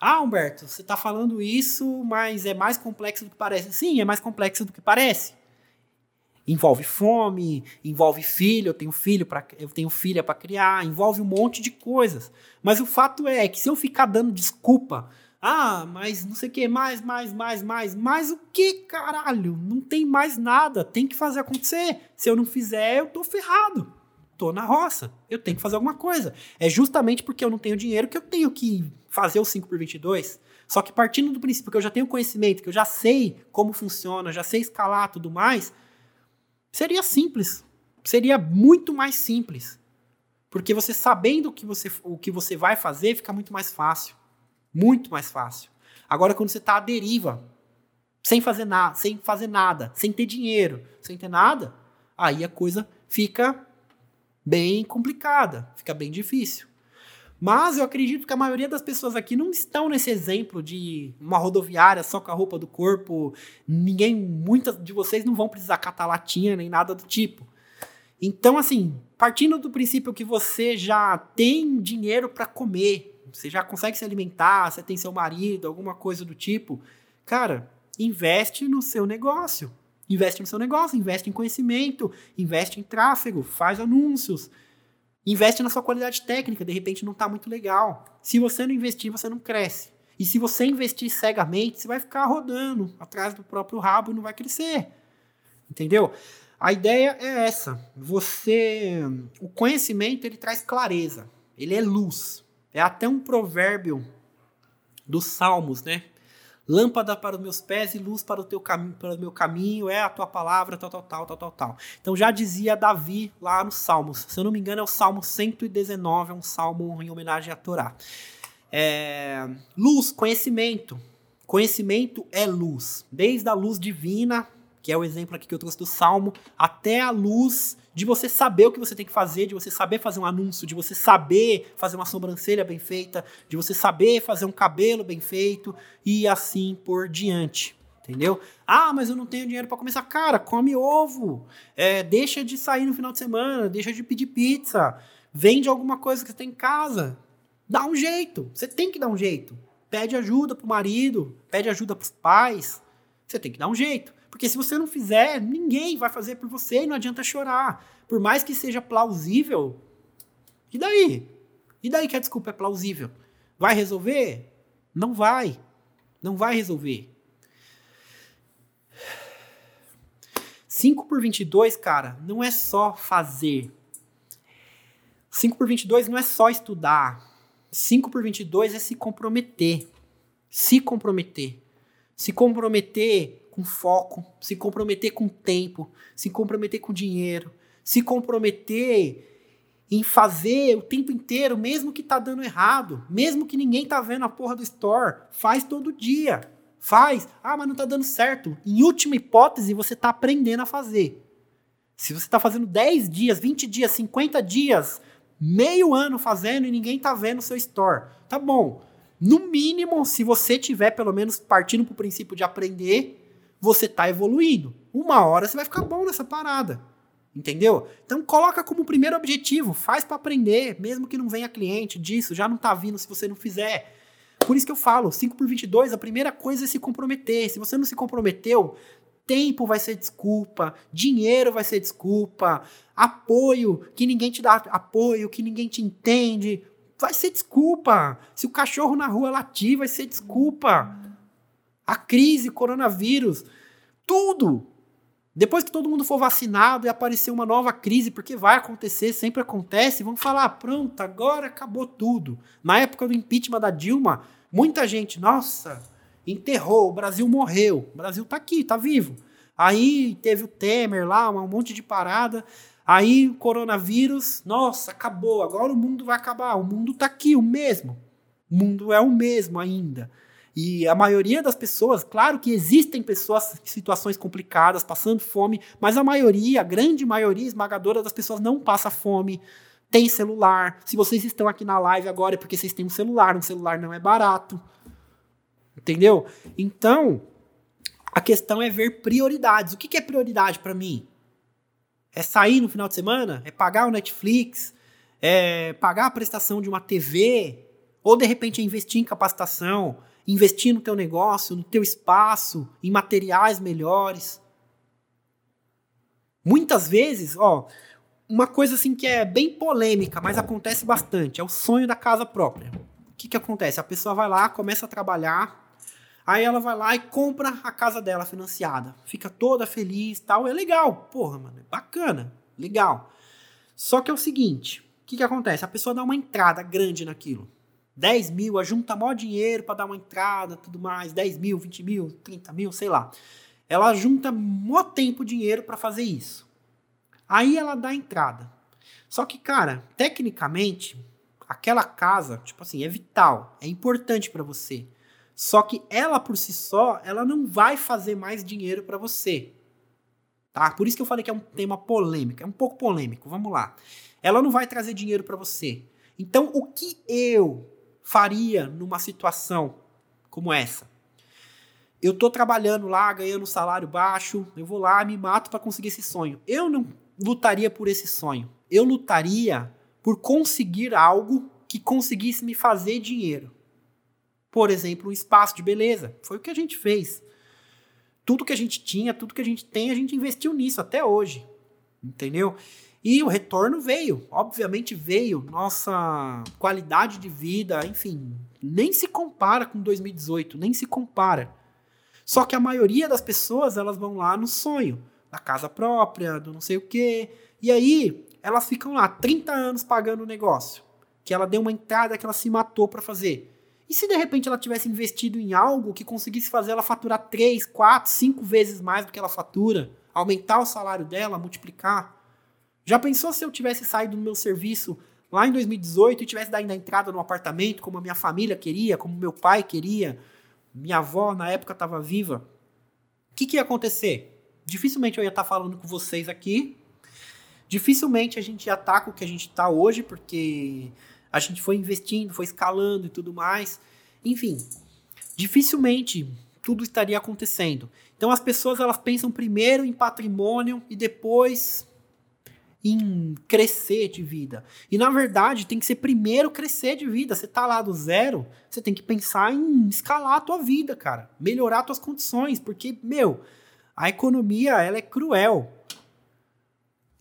Ah, Humberto, você está falando isso, mas é mais complexo do que parece. Sim, é mais complexo do que parece. Envolve fome, envolve filho, eu tenho filho para eu tenho filha para criar, envolve um monte de coisas. Mas o fato é que se eu ficar dando desculpa ah, mas não sei o que, mais, mais, mais, mais. Mais o que, caralho? Não tem mais nada. Tem que fazer acontecer. Se eu não fizer, eu tô ferrado. Tô na roça. Eu tenho que fazer alguma coisa. É justamente porque eu não tenho dinheiro que eu tenho que fazer o 5 por 22. Só que partindo do princípio que eu já tenho conhecimento, que eu já sei como funciona, já sei escalar tudo mais, seria simples. Seria muito mais simples. Porque você sabendo o que você, o que você vai fazer, fica muito mais fácil. Muito mais fácil. Agora, quando você está à deriva, sem fazer nada, sem fazer nada, sem ter dinheiro, sem ter nada, aí a coisa fica bem complicada, fica bem difícil. Mas eu acredito que a maioria das pessoas aqui não estão nesse exemplo de uma rodoviária só com a roupa do corpo. Ninguém, muitas de vocês não vão precisar catar latinha nem nada do tipo. Então, assim, partindo do princípio que você já tem dinheiro para comer, você já consegue se alimentar, você tem seu marido, alguma coisa do tipo, cara, investe no seu negócio. Investe no seu negócio, investe em conhecimento, investe em tráfego, faz anúncios, investe na sua qualidade técnica, de repente não está muito legal. Se você não investir, você não cresce. E se você investir cegamente, você vai ficar rodando atrás do próprio rabo e não vai crescer. Entendeu? A ideia é essa. Você, o conhecimento ele traz clareza. Ele é luz. É até um provérbio dos Salmos, né? Lâmpada para os meus pés e luz para o teu caminho, para o meu caminho é a tua palavra, tal, tal, tal, tal, tal, tal. Então já dizia Davi lá nos Salmos. Se eu não me engano, é o Salmo 119, é um salmo em homenagem à Torá. É, luz, conhecimento. Conhecimento é luz. Desde a luz divina, que é o exemplo aqui que eu trouxe do Salmo, até a luz de você saber o que você tem que fazer, de você saber fazer um anúncio, de você saber fazer uma sobrancelha bem feita, de você saber fazer um cabelo bem feito e assim por diante. Entendeu? Ah, mas eu não tenho dinheiro para começar. Cara, come ovo. É, deixa de sair no final de semana, deixa de pedir pizza. Vende alguma coisa que você tem em casa. Dá um jeito. Você tem que dar um jeito. Pede ajuda pro marido, pede ajuda pros pais. Você tem que dar um jeito. Porque se você não fizer, ninguém vai fazer por você e não adianta chorar. Por mais que seja plausível, e daí? E daí que a desculpa é plausível? Vai resolver? Não vai. Não vai resolver. 5 por 22, cara, não é só fazer. 5 por 22 não é só estudar. 5 por 22 é se comprometer. Se comprometer. Se comprometer com foco, se comprometer com tempo, se comprometer com dinheiro, se comprometer em fazer o tempo inteiro, mesmo que tá dando errado, mesmo que ninguém tá vendo a porra do store, faz todo dia. Faz. Ah, mas não tá dando certo. Em última hipótese, você tá aprendendo a fazer. Se você tá fazendo 10 dias, 20 dias, 50 dias, meio ano fazendo e ninguém tá vendo o seu store, tá bom. No mínimo, se você tiver pelo menos partindo pro princípio de aprender, você está evoluindo. Uma hora você vai ficar bom nessa parada. Entendeu? Então coloca como primeiro objetivo, faz para aprender, mesmo que não venha cliente disso, já não tá vindo se você não fizer. Por isso que eu falo, 5 por 22, a primeira coisa é se comprometer. Se você não se comprometeu, tempo vai ser desculpa, dinheiro vai ser desculpa, apoio, que ninguém te dá apoio, que ninguém te entende, vai ser desculpa. Se o cachorro na rua latir, vai ser desculpa a crise, coronavírus, tudo. Depois que todo mundo for vacinado e aparecer uma nova crise, porque vai acontecer, sempre acontece, vão falar: ah, pronto, agora acabou tudo. Na época do impeachment da Dilma, muita gente, nossa, enterrou, o Brasil morreu. O Brasil tá aqui, tá vivo. Aí teve o Temer lá, um monte de parada. Aí o coronavírus, nossa, acabou, agora o mundo vai acabar. O mundo tá aqui, o mesmo. O mundo é o mesmo ainda. E a maioria das pessoas, claro que existem pessoas em situações complicadas, passando fome, mas a maioria, a grande maioria esmagadora das pessoas não passa fome, tem celular. Se vocês estão aqui na live agora é porque vocês têm um celular, um celular não é barato. Entendeu? Então, a questão é ver prioridades. O que é prioridade para mim? É sair no final de semana? É pagar o Netflix? É pagar a prestação de uma TV? Ou de repente é investir em capacitação? investir no teu negócio, no teu espaço, em materiais melhores. Muitas vezes, ó, uma coisa assim que é bem polêmica, mas acontece bastante, é o sonho da casa própria. O que, que acontece? A pessoa vai lá, começa a trabalhar, aí ela vai lá e compra a casa dela financiada. Fica toda feliz tal. É legal. Porra, mano, é bacana. Legal. Só que é o seguinte: o que, que acontece? A pessoa dá uma entrada grande naquilo. 10 mil, junta maior dinheiro para dar uma entrada, tudo mais, 10 mil, 20 mil, 30 mil, sei lá. Ela junta mó tempo dinheiro para fazer isso. Aí ela dá a entrada. Só que, cara, tecnicamente, aquela casa, tipo assim, é vital, é importante para você. Só que ela por si só, ela não vai fazer mais dinheiro para você. Tá? Por isso que eu falei que é um tema polêmico, é um pouco polêmico. Vamos lá. Ela não vai trazer dinheiro para você. Então, o que eu faria numa situação como essa? Eu tô trabalhando lá, ganhando um salário baixo, eu vou lá, me mato para conseguir esse sonho. Eu não lutaria por esse sonho. Eu lutaria por conseguir algo que conseguisse me fazer dinheiro. Por exemplo, um espaço de beleza. Foi o que a gente fez. Tudo que a gente tinha, tudo que a gente tem, a gente investiu nisso até hoje. Entendeu? E o retorno veio, obviamente veio. Nossa qualidade de vida, enfim, nem se compara com 2018, nem se compara. Só que a maioria das pessoas, elas vão lá no sonho, da casa própria, do não sei o quê. E aí, elas ficam lá 30 anos pagando o negócio, que ela deu uma entrada que ela se matou para fazer. E se de repente ela tivesse investido em algo que conseguisse fazer ela faturar 3, 4, 5 vezes mais do que ela fatura, aumentar o salário dela, multiplicar? Já pensou se eu tivesse saído do meu serviço lá em 2018 e tivesse dado a entrada no apartamento como a minha família queria, como meu pai queria, minha avó na época estava viva? O que, que ia acontecer? Dificilmente eu ia estar tá falando com vocês aqui. Dificilmente a gente ia estar tá com o que a gente está hoje, porque a gente foi investindo, foi escalando e tudo mais. Enfim, dificilmente tudo estaria acontecendo. Então as pessoas elas pensam primeiro em patrimônio e depois em crescer de vida. E na verdade, tem que ser primeiro crescer de vida. Você tá lá do zero, você tem que pensar em escalar a tua vida, cara, melhorar tuas condições, porque meu, a economia ela é cruel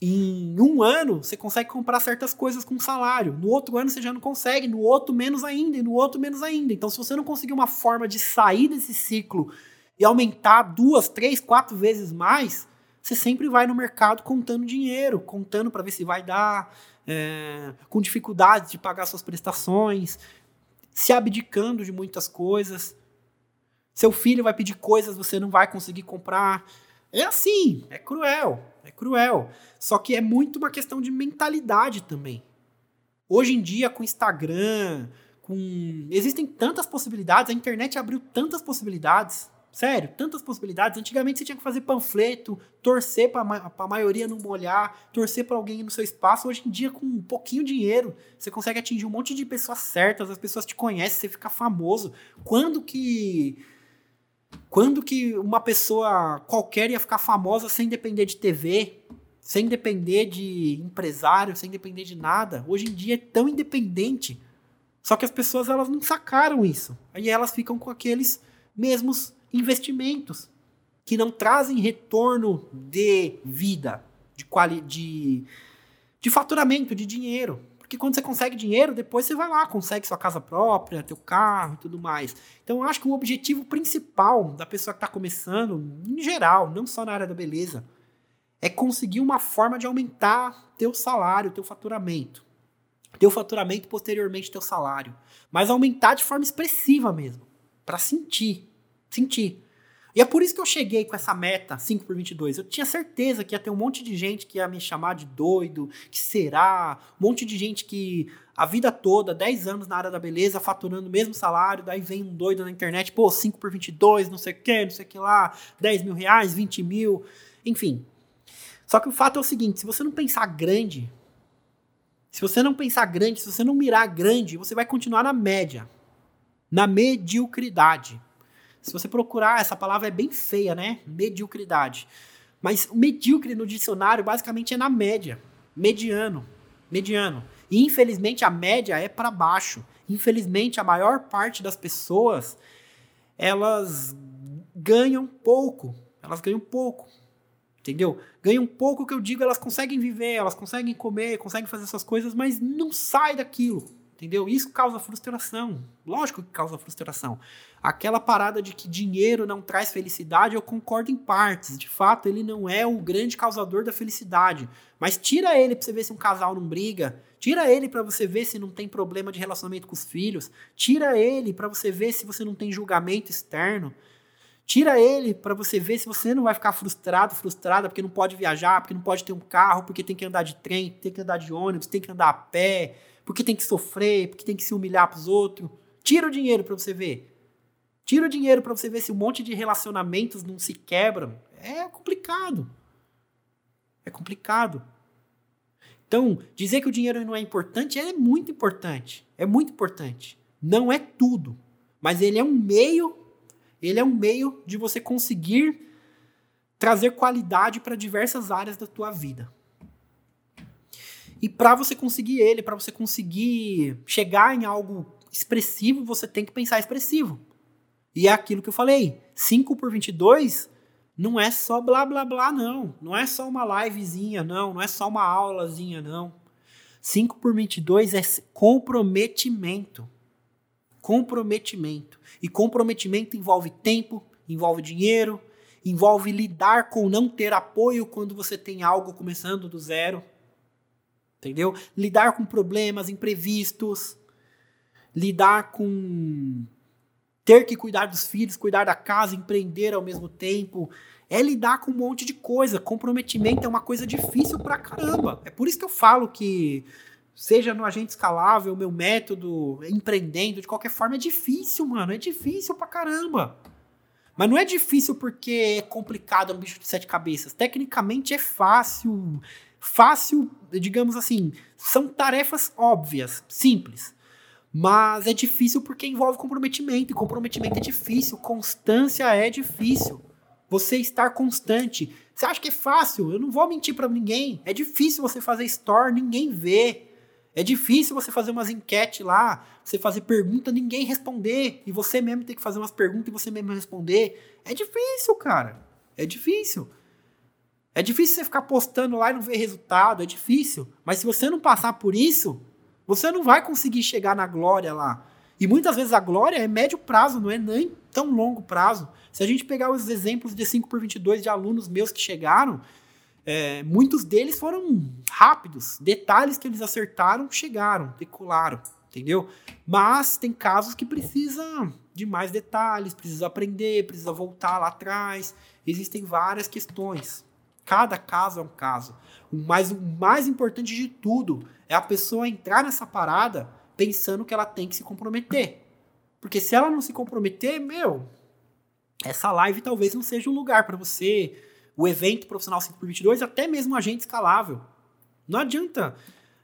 em um ano você consegue comprar certas coisas com salário, no outro ano você já não consegue, no outro menos ainda, e no outro menos ainda. Então, se você não conseguir uma forma de sair desse ciclo e aumentar duas, três, quatro vezes mais, você sempre vai no mercado contando dinheiro, contando para ver se vai dar, é, com dificuldade de pagar suas prestações, se abdicando de muitas coisas. Seu filho vai pedir coisas, você não vai conseguir comprar. É assim, é cruel, é cruel. Só que é muito uma questão de mentalidade também. Hoje em dia, com Instagram, com. Existem tantas possibilidades, a internet abriu tantas possibilidades. Sério, tantas possibilidades. Antigamente você tinha que fazer panfleto, torcer para a maioria não molhar, torcer para alguém no seu espaço. Hoje em dia, com um pouquinho de dinheiro, você consegue atingir um monte de pessoas certas, as pessoas te conhecem, você fica famoso. Quando que quando que uma pessoa qualquer ia ficar famosa sem depender de TV, sem depender de empresário, sem depender de nada? Hoje em dia é tão independente. Só que as pessoas elas não sacaram isso. Aí elas ficam com aqueles mesmos investimentos que não trazem retorno de vida, de, quali de, de faturamento, de dinheiro. Porque quando você consegue dinheiro, depois você vai lá, consegue sua casa própria, teu carro e tudo mais. Então eu acho que o objetivo principal da pessoa que está começando, em geral, não só na área da beleza, é conseguir uma forma de aumentar teu salário, teu faturamento. Teu faturamento posteriormente teu salário. Mas aumentar de forma expressiva mesmo. para sentir. Sentir. E é por isso que eu cheguei com essa meta 5 por 22. Eu tinha certeza que ia ter um monte de gente que ia me chamar de doido, que será, um monte de gente que a vida toda, 10 anos na área da beleza, faturando o mesmo salário, daí vem um doido na internet, pô, 5 por 22, não sei o que, não sei o que lá, 10 mil reais, 20 mil, enfim. Só que o fato é o seguinte, se você não pensar grande, se você não pensar grande, se você não mirar grande, você vai continuar na média, na mediocridade. Se você procurar, essa palavra é bem feia, né? Mediocridade. Mas medíocre no dicionário basicamente é na média. Mediano. Mediano. E infelizmente a média é para baixo. Infelizmente a maior parte das pessoas elas ganham pouco. Elas ganham pouco. Entendeu? Ganham pouco que eu digo, elas conseguem viver, elas conseguem comer, conseguem fazer essas coisas, mas não sai daquilo. Entendeu? Isso causa frustração. Lógico que causa frustração. Aquela parada de que dinheiro não traz felicidade, eu concordo em partes. De fato, ele não é o grande causador da felicidade. Mas tira ele pra você ver se um casal não briga. Tira ele para você ver se não tem problema de relacionamento com os filhos. Tira ele para você ver se você não tem julgamento externo. Tira ele para você ver se você não vai ficar frustrado, frustrada porque não pode viajar, porque não pode ter um carro, porque tem que andar de trem, tem que andar de ônibus, tem que andar a pé porque tem que sofrer, porque tem que se humilhar para os outros. Tira o dinheiro para você ver. Tira o dinheiro para você ver se um monte de relacionamentos não se quebram. É complicado. É complicado. Então, dizer que o dinheiro não é importante é muito importante. É muito importante. Não é tudo, mas ele é um meio, ele é um meio de você conseguir trazer qualidade para diversas áreas da tua vida. E para você conseguir ele, para você conseguir chegar em algo expressivo, você tem que pensar expressivo. E é aquilo que eu falei, 5 por 22 não é só blá blá blá, não. Não é só uma livezinha, não. Não é só uma aulazinha, não. 5 por 22 é comprometimento. Comprometimento. E comprometimento envolve tempo, envolve dinheiro, envolve lidar com não ter apoio quando você tem algo começando do zero. Entendeu? Lidar com problemas imprevistos, lidar com ter que cuidar dos filhos, cuidar da casa, empreender ao mesmo tempo, é lidar com um monte de coisa. Comprometimento é uma coisa difícil pra caramba. É por isso que eu falo que seja no agente escalável, meu método, empreendendo, de qualquer forma, é difícil, mano. É difícil pra caramba. Mas não é difícil porque é complicado, é um bicho de sete cabeças. Tecnicamente é fácil. Fácil, digamos assim, são tarefas óbvias, simples. Mas é difícil porque envolve comprometimento. E comprometimento é difícil. Constância é difícil. Você estar constante. Você acha que é fácil? Eu não vou mentir para ninguém. É difícil você fazer store, ninguém vê. É difícil você fazer umas enquetes lá, você fazer pergunta, ninguém responder. E você mesmo tem que fazer umas perguntas e você mesmo responder. É difícil, cara. É difícil. É difícil você ficar postando lá e não ver resultado. É difícil. Mas se você não passar por isso, você não vai conseguir chegar na glória lá. E muitas vezes a glória é médio prazo, não é nem tão longo prazo. Se a gente pegar os exemplos de 5 por 22 de alunos meus que chegaram, é, muitos deles foram rápidos. Detalhes que eles acertaram, chegaram, decolaram, entendeu? Mas tem casos que precisam de mais detalhes, precisa aprender, precisa voltar lá atrás. Existem várias questões. Cada caso é um caso. Mas o mais importante de tudo é a pessoa entrar nessa parada pensando que ela tem que se comprometer. Porque se ela não se comprometer, meu, essa live talvez não seja um lugar para você, o evento profissional 5x22, até mesmo agente escalável. Não adianta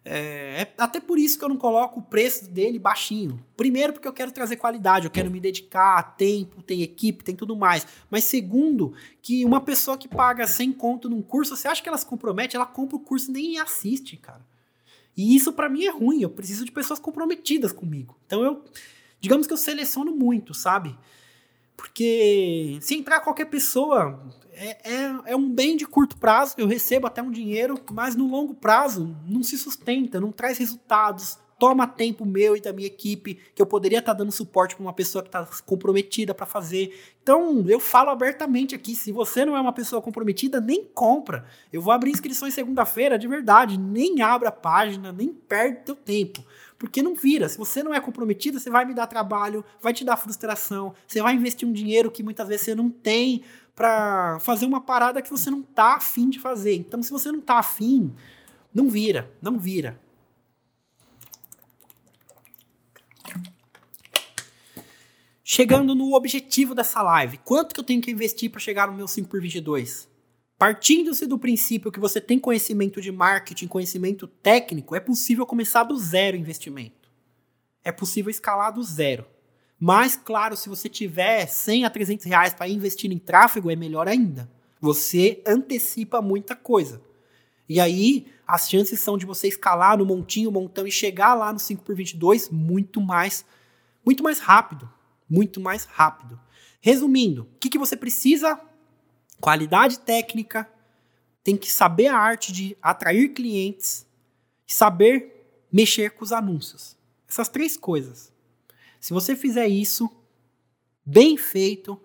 é, é, até por isso que eu não coloco o preço dele baixinho. Primeiro, porque eu quero trazer qualidade, eu quero me dedicar, tempo, tem equipe, tem tudo mais. Mas segundo, que uma pessoa que paga 100 conto num curso, você acha que ela se compromete? Ela compra o curso e nem assiste, cara. E isso para mim é ruim, eu preciso de pessoas comprometidas comigo. Então eu, digamos que eu seleciono muito, sabe? Porque se entrar qualquer pessoa, é, é, é, um bem de curto prazo, eu recebo até um dinheiro, mas no longo prazo não se sustenta, não traz resultados, toma tempo meu e da minha equipe, que eu poderia estar dando suporte para uma pessoa que está comprometida para fazer. Então, eu falo abertamente aqui, se você não é uma pessoa comprometida, nem compra. Eu vou abrir inscrições segunda-feira, de verdade, nem abra a página, nem perde teu tempo. Porque não vira. Se você não é comprometido, você vai me dar trabalho, vai te dar frustração, você vai investir um dinheiro que muitas vezes você não tem para fazer uma parada que você não tá afim de fazer. Então, se você não tá afim, não vira, não vira. Chegando no objetivo dessa live, quanto que eu tenho que investir para chegar no meu 5 por 22? Partindo-se do princípio que você tem conhecimento de marketing, conhecimento técnico, é possível começar do zero investimento. É possível escalar do zero. Mas, claro, se você tiver 100 a 300 reais para investir em tráfego, é melhor ainda. Você antecipa muita coisa. E aí, as chances são de você escalar no montinho, montão e chegar lá no 5 por 22 muito mais, muito mais rápido. Muito mais rápido. Resumindo, o que, que você precisa? Qualidade técnica, tem que saber a arte de atrair clientes, saber mexer com os anúncios. Essas três coisas. Se você fizer isso bem feito,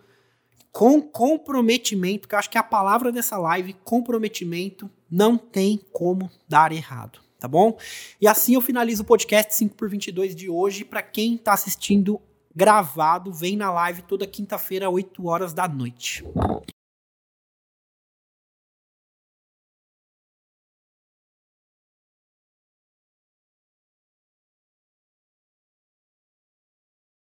com comprometimento, que eu acho que é a palavra dessa live, comprometimento, não tem como dar errado, tá bom? E assim eu finalizo o podcast 5 por 22 de hoje. Para quem está assistindo gravado, vem na live toda quinta-feira, 8 horas da noite.